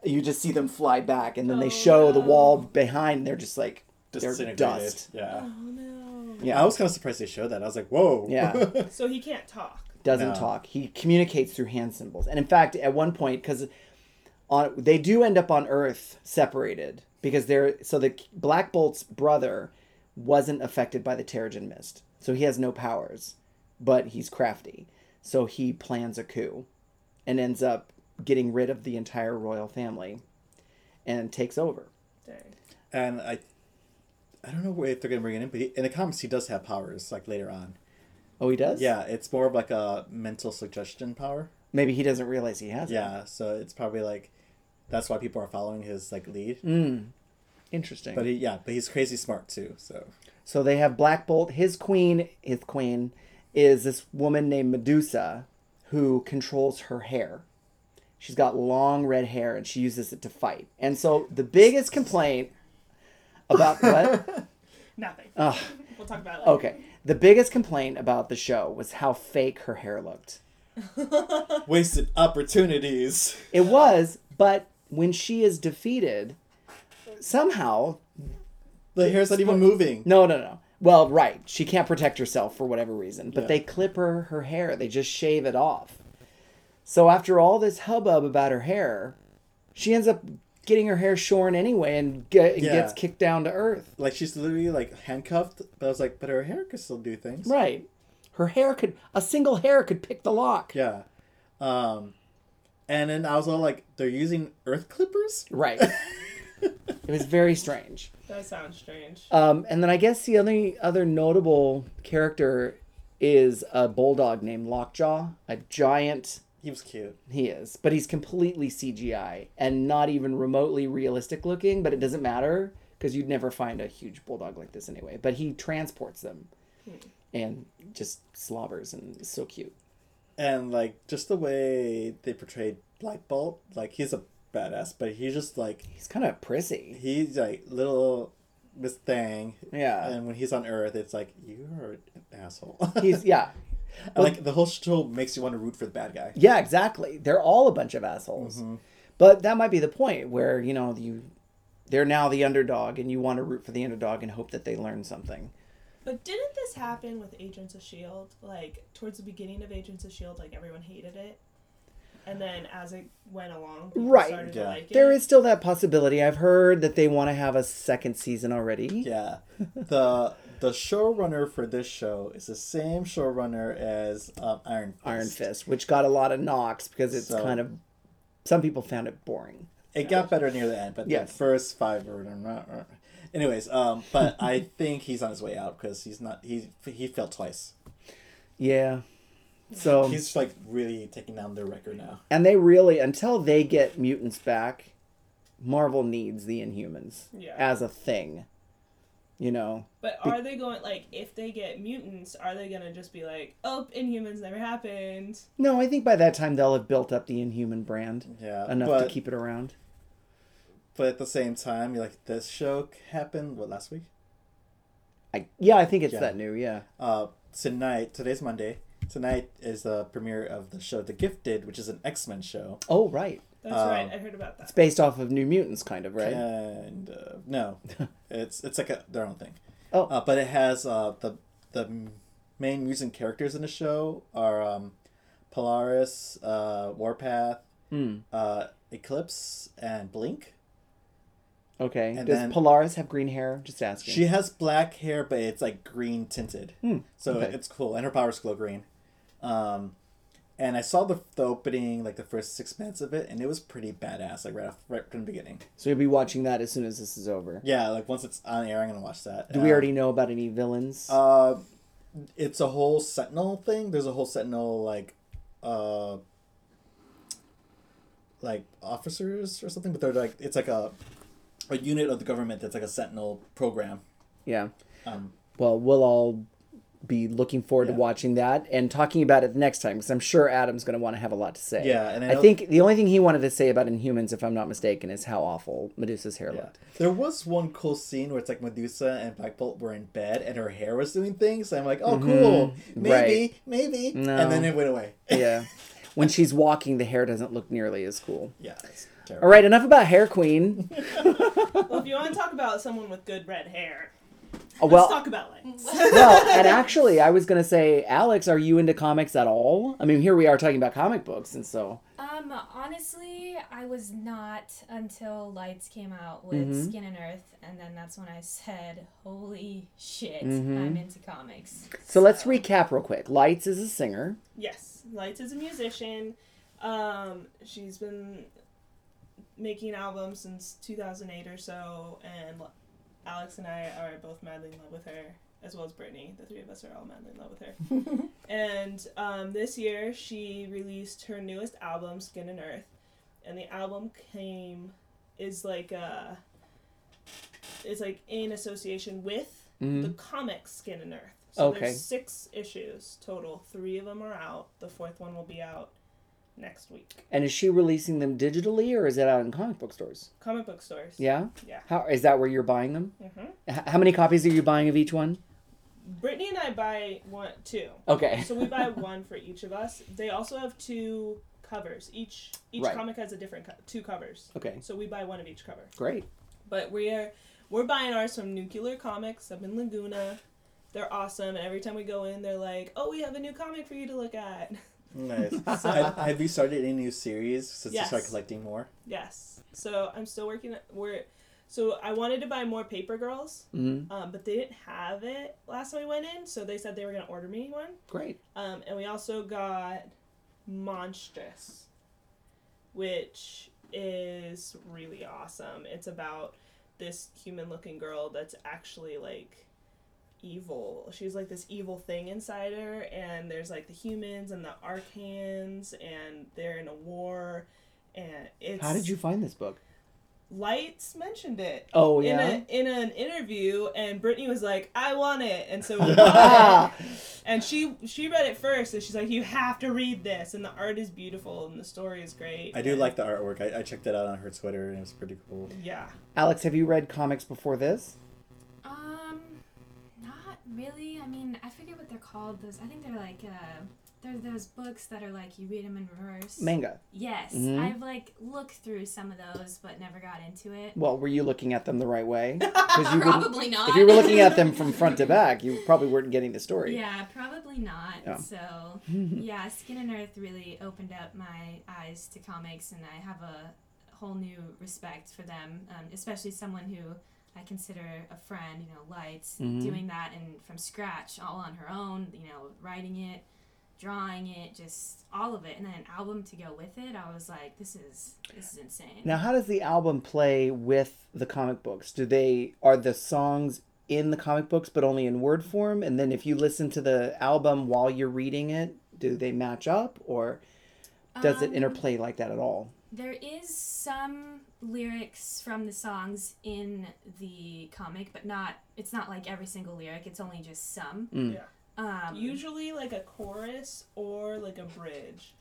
you just see them fly back, and then they Oh, show the wall behind. And they're just like they're dust. Yeah. Oh no. Yeah, I was kind of surprised they showed that. I was like, whoa. Yeah. So he can't talk. doesn't No. talk. He communicates through hand symbols. And in fact, at one point, because on they do end up on Earth separated because they're so the Black Bolt's brother wasn't affected by the Terrigen mist, so he has no powers, but he's crafty. So he plans a coup, and ends up getting rid of the entire royal family, and takes over. Dang. and I, I don't know if they're gonna bring it in, but he, in the comics he does have powers like later on. Oh, he does. Yeah, it's more of like a mental suggestion power. Maybe he doesn't realize he has it. Yeah, so it's probably like that's why people are following his like lead. Mm. Interesting. But he, yeah, but he's crazy smart too. So So they have Black Bolt. His queen, his queen, is this woman named Medusa, who controls her hair. She's got long red hair, and she uses it to fight. And so the biggest complaint about what? Nothing. Ugh. We'll talk about it later. Okay, the biggest complaint about the show was how fake her hair looked. wasted opportunities. It was, but when she is defeated, somehow The hair's not even moving. No, no, no. Well, right. She can't protect herself for whatever reason, but Yeah. they clip her her hair. They just shave it off. So after all this hubbub about her hair, she ends up getting her hair shorn anyway and, get, and Yeah. gets kicked down to earth. Like she's literally like handcuffed, but I was like, but her hair could still do things. Right. Her hair could a single hair could pick the lock. Yeah. Um, and then I was all like, they're using earth clippers. Right. it was very strange. That sounds strange. Um, and then I guess the only other notable character is a bulldog named Lockjaw, a giant He was cute. He is, but he's completely CGI and not even remotely realistic looking. But it doesn't matter because you'd never find a huge bulldog like this anyway. But he transports them and just slobbers and is so cute. And like just the way they portrayed Black Bolt, like he's a badass, but he's just like He's kind of prissy. he's like little Miss Thing. Yeah. And when he's on Earth, it's like you're an asshole. He's yeah, And, like the whole show makes you want to root for the bad guy. yeah, exactly. They're all a bunch of assholes. Mm-hmm. But that might be the point where you know you, they're now the underdog, and you want to root for the underdog and hope that they learn something. But didn't this happen with Agents of Shield? Like towards the beginning of Agents of Shield, like everyone hated it, and then as it went along, Right. started Yeah. to like it. There is still that possibility. I've heard that they want to have a second season already. Yeah. The the showrunner for this show is the same showrunner as um, Iron Fist. Iron Fist, which got a lot of knocks because it's So- kind of some people found it boring. It got better near the end, but Yes. the first five or not. anyways, um, but I think he's on his way out because he's not he he failed twice. Yeah. So He's like really taking down their record now. and they really until they get mutants back, Marvel needs the Inhumans Yeah. as a thing. You know. But are they going like if they get mutants, are they gonna just be like, oh, Inhumans never happened? No, I think by that time they'll have built up the Inhuman brand Yeah, enough but to keep it around. but at the same time, you're like this show happened what last week? I yeah, I think it's Yeah. that new. Yeah. Uh, tonight today's Monday. Tonight is the premiere of the show The Gifted, which is an X Men show. Oh right. That's Um, right. I heard about that. It's based off of New Mutants, kind of right. And uh, no, it's it's like a their own thing. Oh. Uh, but it has uh, the the main mutant characters in the show are um, Polaris, uh, Warpath, uh, Eclipse, and Blink. Okay. And Does then- Polaris have green hair? Just asking. She has black hair, but it's like green tinted, Hmm, so okay. it's cool, and her powers glow green. Um, and I saw the, the opening, like the first six minutes of it, and it was pretty badass, like right off, right from the beginning. So you'll be watching that as soon as this is over. Yeah, like once it's on air, I'm gonna watch that. Do we Uh, already know about any villains? Uh, it's a whole Sentinel thing. There's a whole Sentinel like, uh, like officers or something, but they're like it's like a, a unit of the government that's like a Sentinel program. yeah. Um, Well, we'll all be looking forward to watching that and talking about it the next time because I'm sure Adam's going to want to have a lot to say. Yeah, and I I, think the only thing he wanted to say about Inhumans, if I'm not mistaken, is how awful Medusa's hair yeah. looked. There was one cool scene where it's like Medusa and Black Bolt were in bed and her hair was doing things. I'm like, oh, cool, maybe, Mm-hmm. Right. maybe, No. and then it went away. Yeah. when she's walking, the hair doesn't look nearly as cool. yeah, it's terrible. All right, enough about Hair Queen. well, if you want to talk about someone with good red hair, Oh, let's well, talk about Lights. well, and actually, I was going to say, Alex, are you into comics at all? I mean, here we are talking about comic books, and so. Um, honestly, I was not until Lights came out with Mhm. Skin and Earth, and then that's when I said, "Holy shit, Mhm. I'm into comics." So let's recap real quick. Lights is a singer. Yes, Lights is a musician. Um, she's been making albums since 2008 or so, and Alex and I are both madly in love with her. as well as Brittany. The three of us are all madly in love with her. and um, this year, she released her newest album, Skin and Earth, and the album came is like uh is like in association with Mhm. the comic Skin and Earth. So Okay. there's six issues total. Three of them are out. The fourth one will be out next week. And is she releasing them digitally or is it out in comic book stores? Comic book stores. Yeah. Yeah. How is that where you're buying them? Mm-hmm. H- how many copies are you buying of each one? Brittany and I buy one, two. Okay. So we buy one for each of us. They also have two covers. Each each Right. comic has a different co- two covers. Okay. So we buy one of each cover. Great. But we're we're buying ours from Nuclear Comics up in Laguna. They're awesome, and every time we go in, they're like, "Oh, we have a new comic for you to look at." Nice. have, have you started any new series since Yes. you start collecting more? Yes. So I'm still working. We're so I wanted to buy more Paper Girls, hmm um, but they didn't have it last time we went in. So they said they were gonna order me one. Great. Um, and we also got Monstress, which is really awesome. It's about this human looking girl that's actually like evil. She's like this evil thing inside her, and there's like the humans and the arcans, and they're in a war. And it's How did you find this book? Lights mentioned it Oh in yeah. a in an interview, and Brittany was like, "I want it," and so we bought it. And she she read it first, and she's like, "You have to read this." And the art is beautiful, and the story is great. I do like the artwork. I, I checked it out on her Twitter and it was pretty cool. Yeah, Alex, have you read comics before this? Really. I mean, I forget what they're called. Those I think they're like uh, they're those books that are like you read them in reverse. Manga. Yes, Mhm. I've like looked through some of those, but never got into it. Well, were you looking at them the right way? Because you Probably not. If you were looking at them from front to back, you probably weren't getting the story. Yeah, probably not. Yeah. So, yeah, Skin and Earth really opened up my eyes to comics, and I have a whole new respect for them, um, especially someone who I consider a friend. You know, Lights Mhm. doing that and from scratch, all on her own. You know, writing it, drawing it, just all of it, and then an album to go with it. I was like, this is this is insane. Now, how does the album play with the comic books? Do they are the songs in the comic books but only in word form? And then if you listen to the album while you're reading it, do they match up or does it Um, interplay like that at all? There is some lyrics from the songs in the comic, but not. It's not like every single lyric. It's only just some. Mm. Yeah. Um, usually like a chorus or like a bridge.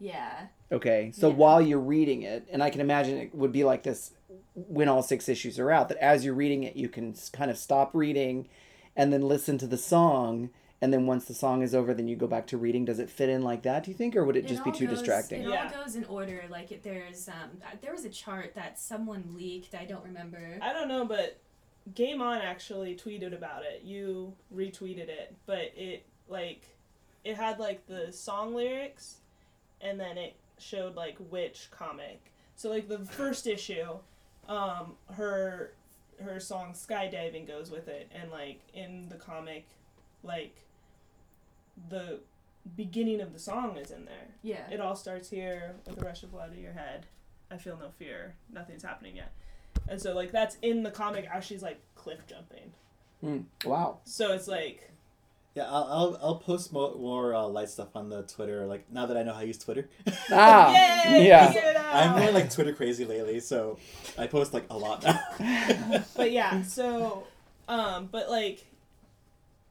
yeah. Okay, so Yeah. while you're reading it, and I can imagine it would be like this when all six issues are out, that as you're reading it, you can kind of stop reading and then listen to the song. And then once the song is over, then you go back to reading. Does it fit in like that, do you think? Or would it just be too goes- distracting? It Yeah. all goes in order. Like it, there's um, uh, there was a chart that someone leaked. I don't remember. I don't know, but Game On actually tweeted about it. You retweeted it, but it like it had like the song lyrics, and then it showed like which comic. So like the first issue, um, her her song skydiving goes with it, and like in the comic, like the beginning of the song is in there. Yeah. It all starts here with a rush of blood to your head. I feel no fear. Nothing's happening yet. And so like that's in the comic as she's like cliff jumping. Hmm. Wow. So it's like Yeah, I'll I'll, I'll post more, more uh, light stuff on the Twitter. Like now that I know how to use Twitter, Ah, Yay! yeah. Figure it out! I'm more like Twitter crazy lately, so I post like a lot now. But yeah, so um but like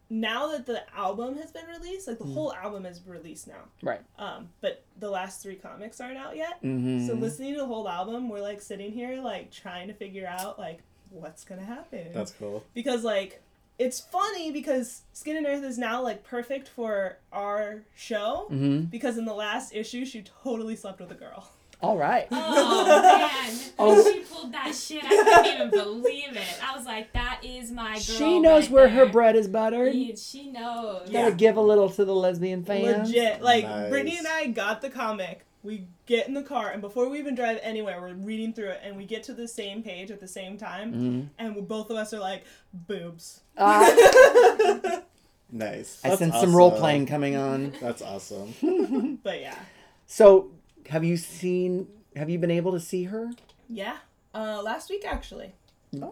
now that the album has been released, like the whole album is released now. Right. Um, but the last three comics aren't out yet. Mm-hmm. So listening to the whole album, we're like sitting here like trying to figure out like what's gonna happen. That's cool. because like it's funny because Skin and Earth is now like perfect for our show mm-hmm. because in the last issue she totally slept with a girl. All right. Oh man! Oh. She pulled that shit, I couldn't even believe it. I was like, "That is my girl." She knows right where her bread is buttered. Yeah, She knows. Gotta give a little to the lesbian fans. Legit, like Nice. Brittany and I got the comic. We get in the car and before we even drive anywhere, we're reading through it and we get to the same page at the same time, Mhm. and we, both of us are like boobs. Ah, Nice. I That's sense some role playing coming on. That's awesome. But yeah, So, have you seen? Have you been able to see her? yeah. Uh, last week actually.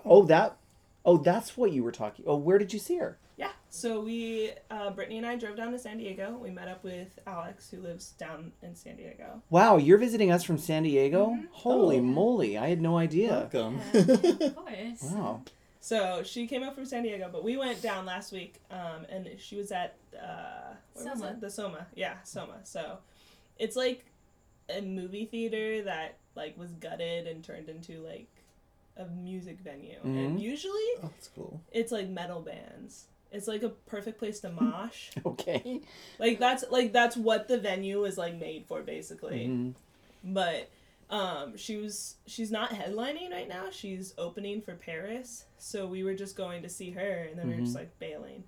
Oh, that Oh, that's what you were talking. Oh, where did you see her? Yeah. So we, uh, Brittany and I drove down to San Diego. We met up with Alex, who lives down in San Diego. Wow, you're visiting us from San Diego? Mm-hmm. Holy Oh. moly, I had no idea. Welcome. Yeah, of course. Wow. So she came up from San Diego, but we went down last week, um, and she was at uh, where was it? The Soma, yeah, Soma. So it's like a movie theater that like was gutted and turned into like a music venue, and Mhm. usually oh, that's cool. it's like metal bands. It's like a perfect place to mosh. Okay. like that's like that's what the venue is like made for, basically. Mhm. but um she was she's not headlining right now she's opening for PVRIS so we were just going to see her and then we were just Mhm. like bailing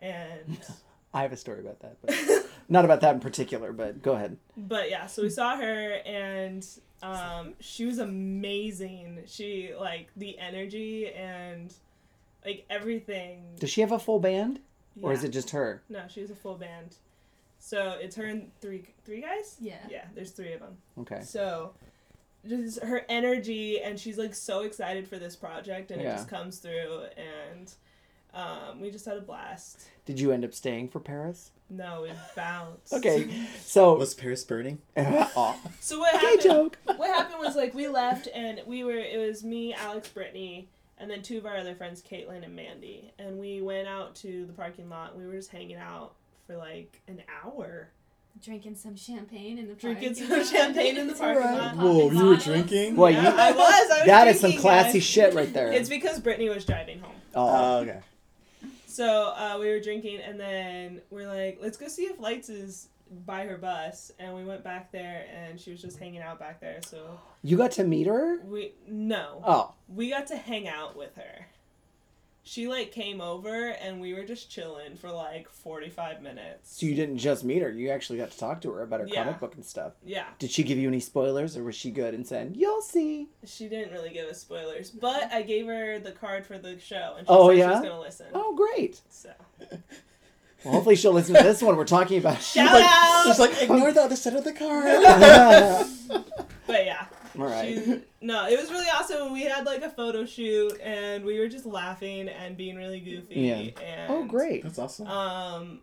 and I have a story about that, but not about that in particular, but go ahead. but yeah so we saw her and um she was amazing she like the energy and like everything Does she have a full band? Or is it just her? no she was a full band so it's her and three three guys Yeah. yeah there's three of them Okay. So, just her energy, and she's like so excited for this project, and Yeah. it just comes through, and um, we just had a blast. Did you end up staying for PVRIS? No, it bounced. Okay. So Was PVRIS burning? Aw. So what Okay, happened? joke. What happened was like we left, and we were. It was me, Alex, Brittany, and then two of our other friends, Caitlin and Mandy, and we went out to the parking lot. and We were just hanging out for like an hour, Drinking some champagne in the drinking parking some lot. champagne in the parking lot. Whoa, you were drinking? Well, Yeah, you- I was. I was That is some drinking, classy guys. shit right there. It's because Brittany was driving home. oh. Oh, okay. So uh, we were drinking, and then we're like, let's go see if Lights is by her bus. And we went back there, and she was just hanging out back there. So You got to meet her? we no, Oh. we got to hang out with her. She like came over, and we were just chilling for like forty five minutes. So you didn't just meet her, you actually got to talk to her about her Yeah. comic book and stuff. yeah, Did she give you any spoilers or was she good and said, You'll see? she didn't really give us spoilers, but I gave her the card for the show, and she Oh, said she was gonna listen. Oh great. So Well hopefully she'll listen to this one we're talking about. shout out. She's like, ignore the other side of the card. but yeah, All right. She- no, it was really awesome. We had like a photo shoot, and we were just laughing and being really goofy. Yeah. And, Oh great. That's awesome. Um,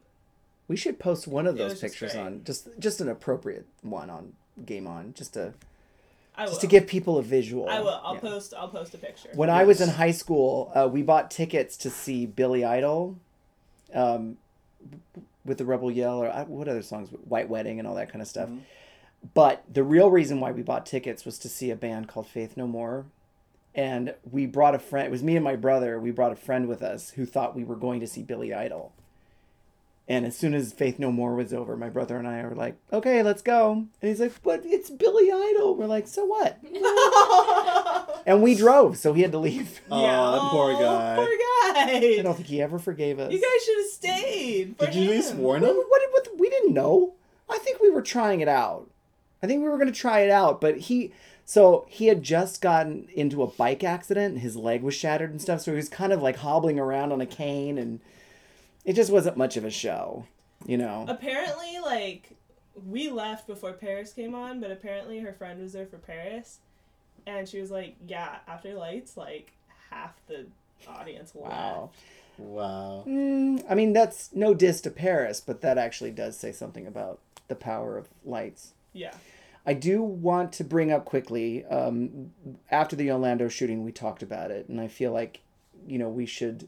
We should post one of those was just pictures on just just an appropriate one on Game On, just to I just to give people a visual. I will. I'll Yeah. post. I'll post a picture. When I was in high school, uh, we bought tickets to see Billy Idol, um, with the Rebel Yell or uh, what other songs, White Wedding and all that kind of stuff. Mhm. But the real reason why we bought tickets was to see a band called Faith No More, and we brought a friend. It was me and my brother. We brought a friend with us who thought we were going to see Billy Idol. And as soon as Faith No More was over, my brother and I were like, "Okay, let's go." And he's like, "But it's Billy Idol." We're like, "So what?" And we drove, so he had to leave. Aw, poor guy. Poor guy. I don't think he ever forgave us. You guys should have stayed. for Did you at least him. warn What, him? what, what, we didn't know. I think we were trying it out. I think we were going to try it out, but he. So he had just gotten into a bike accident and his leg was shattered and stuff. So he was kind of like hobbling around on a cane and it just wasn't much of a show, you know? Apparently, like we left before PVRIS came on, but apparently her friend was there for PVRIS, and she was like, "Yeah, after Lights, like half the audience left." Wow. Wow. Mm, I mean, that's no diss to PVRIS, but that actually does say something about the power of Lights. Yeah. I do want to bring up quickly. Um, after the Orlando shooting, we talked about it, and I feel like, you know, we should,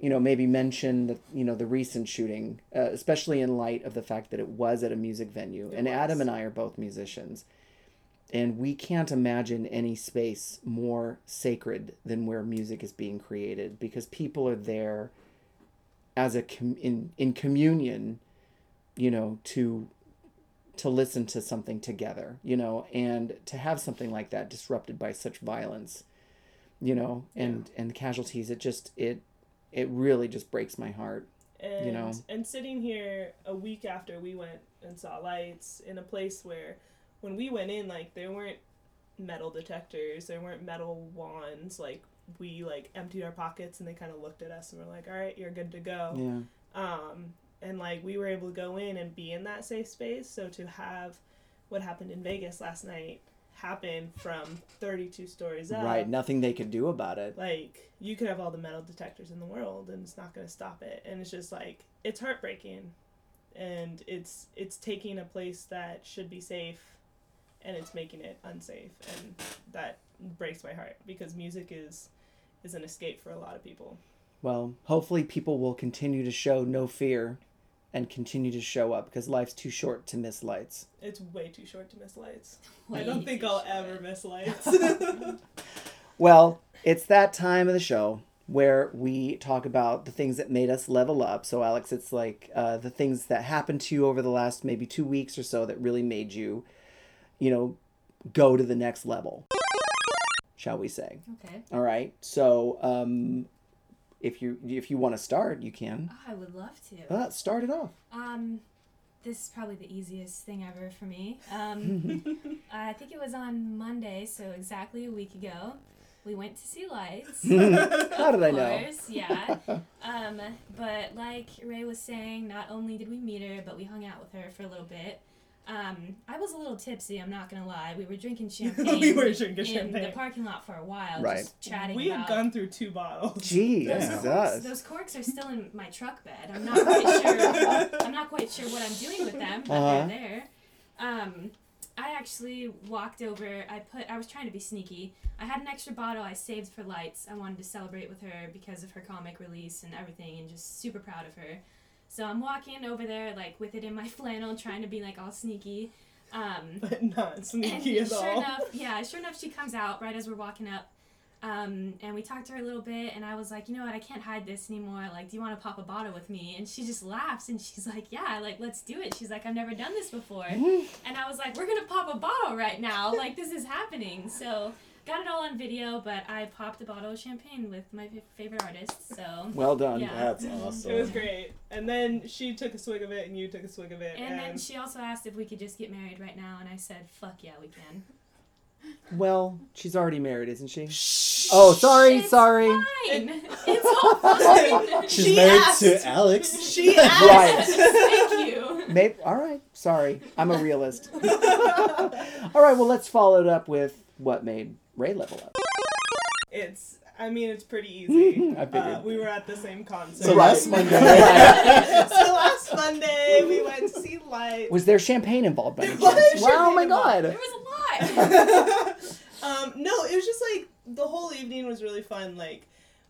you know, maybe mention the you know the recent shooting, uh, especially in light of the fact that it was at a music venue, It and Adam and I are both musicians, and we can't imagine any space more sacred than where music is being created because people are there as a com- in in communion, you know, to to listen to something together, you know, and to have something like that disrupted by such violence, you know, and and casualties, it just it it really just breaks my heart. and you know. and sitting here a week after we went and saw Lights in a place where when we went in like there weren't metal detectors there weren't metal wands like we like emptied our pockets and they kind of looked at us and were like all right you're good to go Yeah. um and like we were able to go in and be in that safe space so to have what happened in vegas last night happen from 32 stories up. Right. Nothing they could do about it. Like you could have all the metal detectors in the world and it's not going to stop it. And it's just like it's heartbreaking. And it's it's taking a place that should be safe and it's making it unsafe and that breaks my heart because music is is an escape for a lot of people. Well, hopefully people will continue to show no fear and continue to show up because life's too short to miss Lights. It's way too short to miss Lights. I don't think I'll short. ever miss Lights. Well, it's that time of the show where we talk about the things that made us level up. So, Alex, it's like uh, the things that happened to you over the last maybe two weeks or so that really made you, you know, go to the next level, shall we say? Okay. All right. So, um, if you if you want to start, you can. Oh, I would love to. Uh, start it off. Um, this is probably the easiest thing ever for me. Um, I think it was on Monday, so exactly a week ago. We went to see Lights. How did I know? yeah. Um, but like Ray was saying, not only did we meet her, but we hung out with her for a little bit. Um, I was a little tipsy. I'm not gonna lie. We were drinking champagne. We were drinking in champagne. the parking lot for a while, Right. just chatting we about. had gone through two bottles. Jeez, Yeah. Those corks, those corks are still in my truck bed. I'm not quite sure. I'm not quite sure what I'm doing with them, but Uh-huh. they're there. Um, I actually walked over. I put. I was trying to be sneaky. I had an extra bottle I saved for Lights. I wanted to celebrate with her because of her comic release and everything, and just super proud of her. So I'm walking over there like with it in my flannel, trying to be like all sneaky. Um, But not sneaky at sure all. enough, yeah, sure enough, she comes out right as we're walking up. Um, and we talked to her a little bit, and I was like, you know what, I can't hide this anymore. Like, do you want to pop a bottle with me? And she just laughs, and she's like, yeah, like, let's do it. She's like, I've never done this before. and I was like, we're gonna pop a bottle right now. Like, this is happening. So, got it all on video, but I popped a bottle of champagne with my f- favorite artist. So, Well done. Yeah. That's awesome. It was great. And then she took a swig of it, and you took a swig of it. and And, then she also asked if we could just get married right now, and I said, fuck yeah, we can. Well, she's already married, isn't she? Oh, sorry, It's sorry. Fine. It's all fine. She's She married asked. to Alex. she asked. Right. Thank you. Maybe, all right. Sorry, I'm a realist. all right. Well, let's follow it up with what made Ray level up. It's. I mean, it's pretty easy. I figured. Uh, we were at the same concert. So last Monday, Right. so last Monday we went to see Lights. Was there champagne involved by any There was chance? Wow, oh my god. There was a lot. um, no, it was just like the whole evening was really fun. Like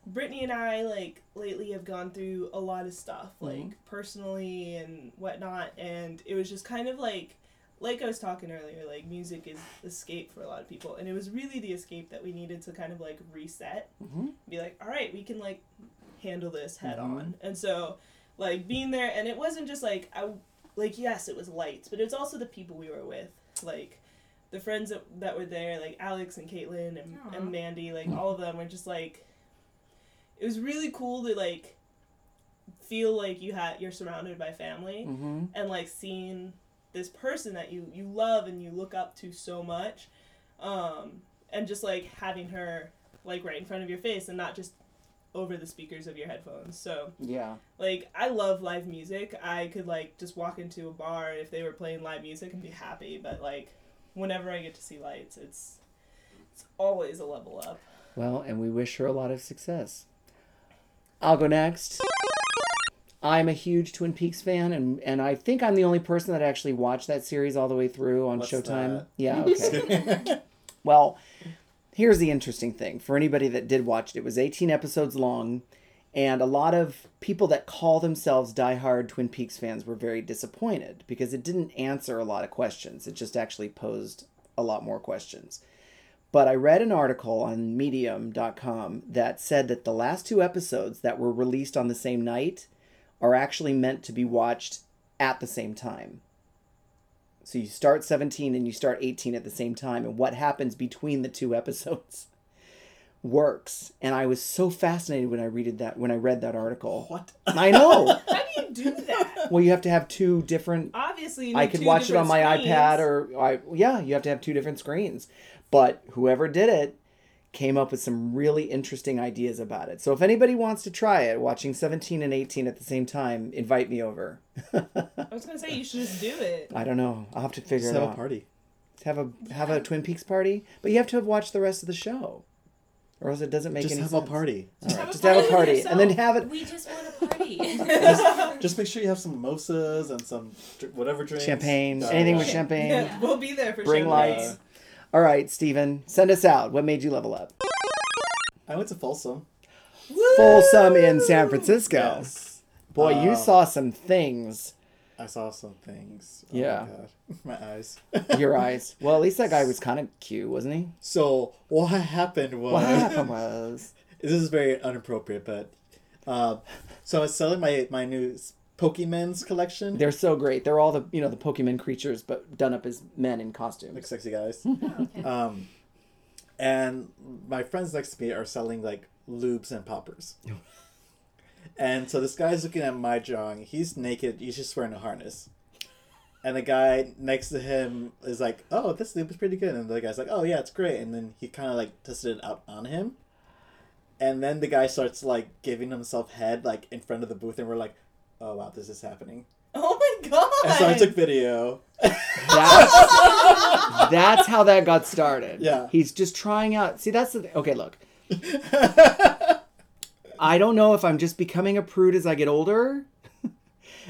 Brittany and I, like lately, have gone through a lot of stuff, like Mhm. personally and whatnot, and it was just kind of like, like I was talking earlier, like music is escape for a lot of people, and it was really the escape that we needed to kind of like reset, Mhm. be like, all right, we can like handle this head Mhm. on, and so like being there, and it wasn't just like I, like yes, it was Lights, but it's also the people we were with, like the friends that, that were there, like Alex and Caitlin and, Aw. and Mandy, like all of them were just like, it was really cool to like feel like you had you're surrounded by family Mm-hmm. and like seeing this person that you you love and you look up to so much, um, and just like having her like right in front of your face and not just over the speakers of your headphones. So Yeah. like I love live music. I could like just walk into a bar if they were playing live music and be happy, but like whenever I get to see Lights, it's it's always a level up. Well, and we wish her a lot of success. I'll go next. I'm a huge Twin Peaks fan, and, and I think I'm the only person that actually watched that series all the way through on What's Showtime. that? Yeah, okay. Well, here's the interesting thing for anybody that did watch it. It was 18 episodes long, and a lot of people that call themselves diehard Twin Peaks fans were very disappointed because it didn't answer a lot of questions. It just actually posed a lot more questions. But I read an article on medium.com that said that the last two episodes that were released on the same night are actually meant to be watched at the same time. So you start 17 and you start 18 at the same time, and what happens between the two episodes works. And I was so fascinated when I read that when I read that article. what? I know. How do you do that? Well, you have to have two different Obviously, I could watch it on my screens. iPad or I yeah, you have to have two different screens. But whoever did it came up with some really interesting ideas about it. So if anybody wants to try it, watching 17 and 18 at the same time, invite me over. I was gonna say you should just do it. I don't know. I'll have to figure Just it have a out. party. have a have a Twin Peaks party, but you have to have watched the rest of the show, or else it doesn't make any sense. Just have sense. a party. All right, have a just have a party party, and then have it We just want a party. Just make sure you have some mimosas and some whatever drinks. champagne, Uh, anything with champagne. Yeah, we'll be there for Bring sure. Lights. All right, Steven, send us out. What made you level up? I went to Folsom. Folsom in San Francisco. Yes. Boy, you Um, saw some things. I saw some things. Oh Yeah. My, God. my eyes. Your eyes. Well, at least that guy was kind of cute, wasn't he? So what happened was What happened was. this is very inappropriate, but uh, so I was selling my my new Pokemons collection, They're so great. They're all the you know the Pokemon creatures, but done up as men in costumes. like sexy guys. Oh, okay. um, and my friends next to me are selling like lubes and poppers. and so this guy's looking at my drawing. He's naked. He's just wearing a harness. And the guy next to him is like, "Oh, this lube is pretty good." And the guy's like, "Oh yeah, it's great." And then he kind of like tested it out on him. And then the guy starts like giving himself head like in front of the booth, and we're like, "Oh wow, this is happening." Oh my god! And so I took video. That's, that's how that got started. Yeah. He's just trying out. See, that's the thing. Okay, look. I don't know if I'm just becoming a prude as I get older.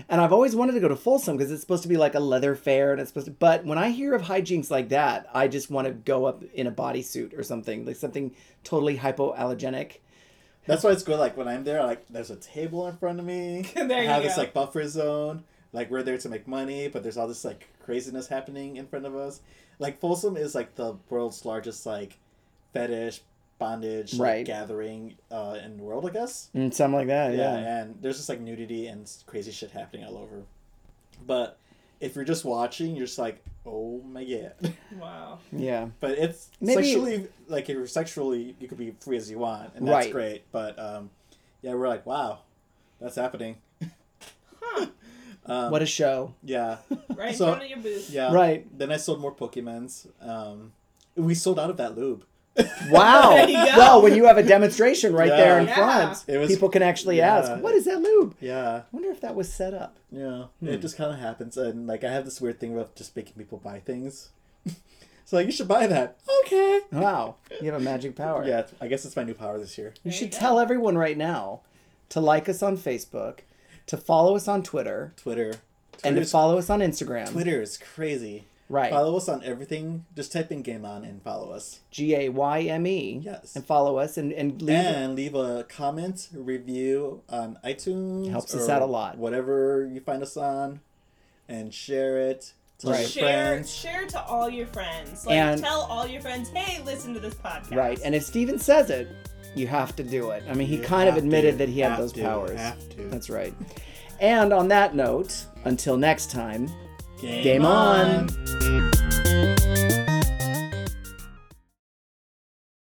and I've always wanted to go to Folsom because it's supposed to be like a leather fair and it's supposed to but when I hear of hijinks like that, I just want to go up in a bodysuit or something, like something totally hypoallergenic. That's why it's good. Like when I'm there, like there's a table in front of me. There I you have this go. like buffer zone. Like we're there to make money, but there's all this like craziness happening in front of us. Like Folsom is like the world's largest like fetish bondage like, gathering uh, in the world, I guess. And something like that, Yeah, yeah. and there's just like nudity and crazy shit happening all over. But if you're just watching, you're just like, oh my god. Wow. Yeah. But it's Maybe- sexually like if you're sexually, you could be free as you want, and that's Right. great. But um, yeah, we're like, wow, that's happening. Huh. Um, What a show. yeah, Right in So- front of your booth. yeah. Right. Then I sold more Pokemons. Um, we sold out of that lube. Wow. There. Well, when you have a demonstration right there in Yeah. front, It was- people can actually yeah. ask, "What is that lube?" Yeah, I wonder if that was set up. yeah. Hmm. It just kind of happens, and like I have this weird thing about just making people buy things. so like, you should buy that. Okay. Wow, you have a magic power. Yeah, I guess it's my new power this year. You There should you tell everyone right now to like us on Facebook, to follow us on Twitter, Twitter. and to follow us on Instagram. Twitter is crazy. Right. Follow us on everything. Just type in Gayme On and follow us. G A Y M E. Yes. And follow us and, and leave. and leave a comment, review on iTunes. Helps us out a lot. Whatever you find us on, and share it. Tell Right. your Share, friends. share to all your friends. Like, And- tell all your friends, hey, listen to this podcast. Right. And if Steven says it, you have to do it. I mean, he You kind of admitted to, that he had those to, powers. have to. That's right. And on that note, until next time, Game, game on.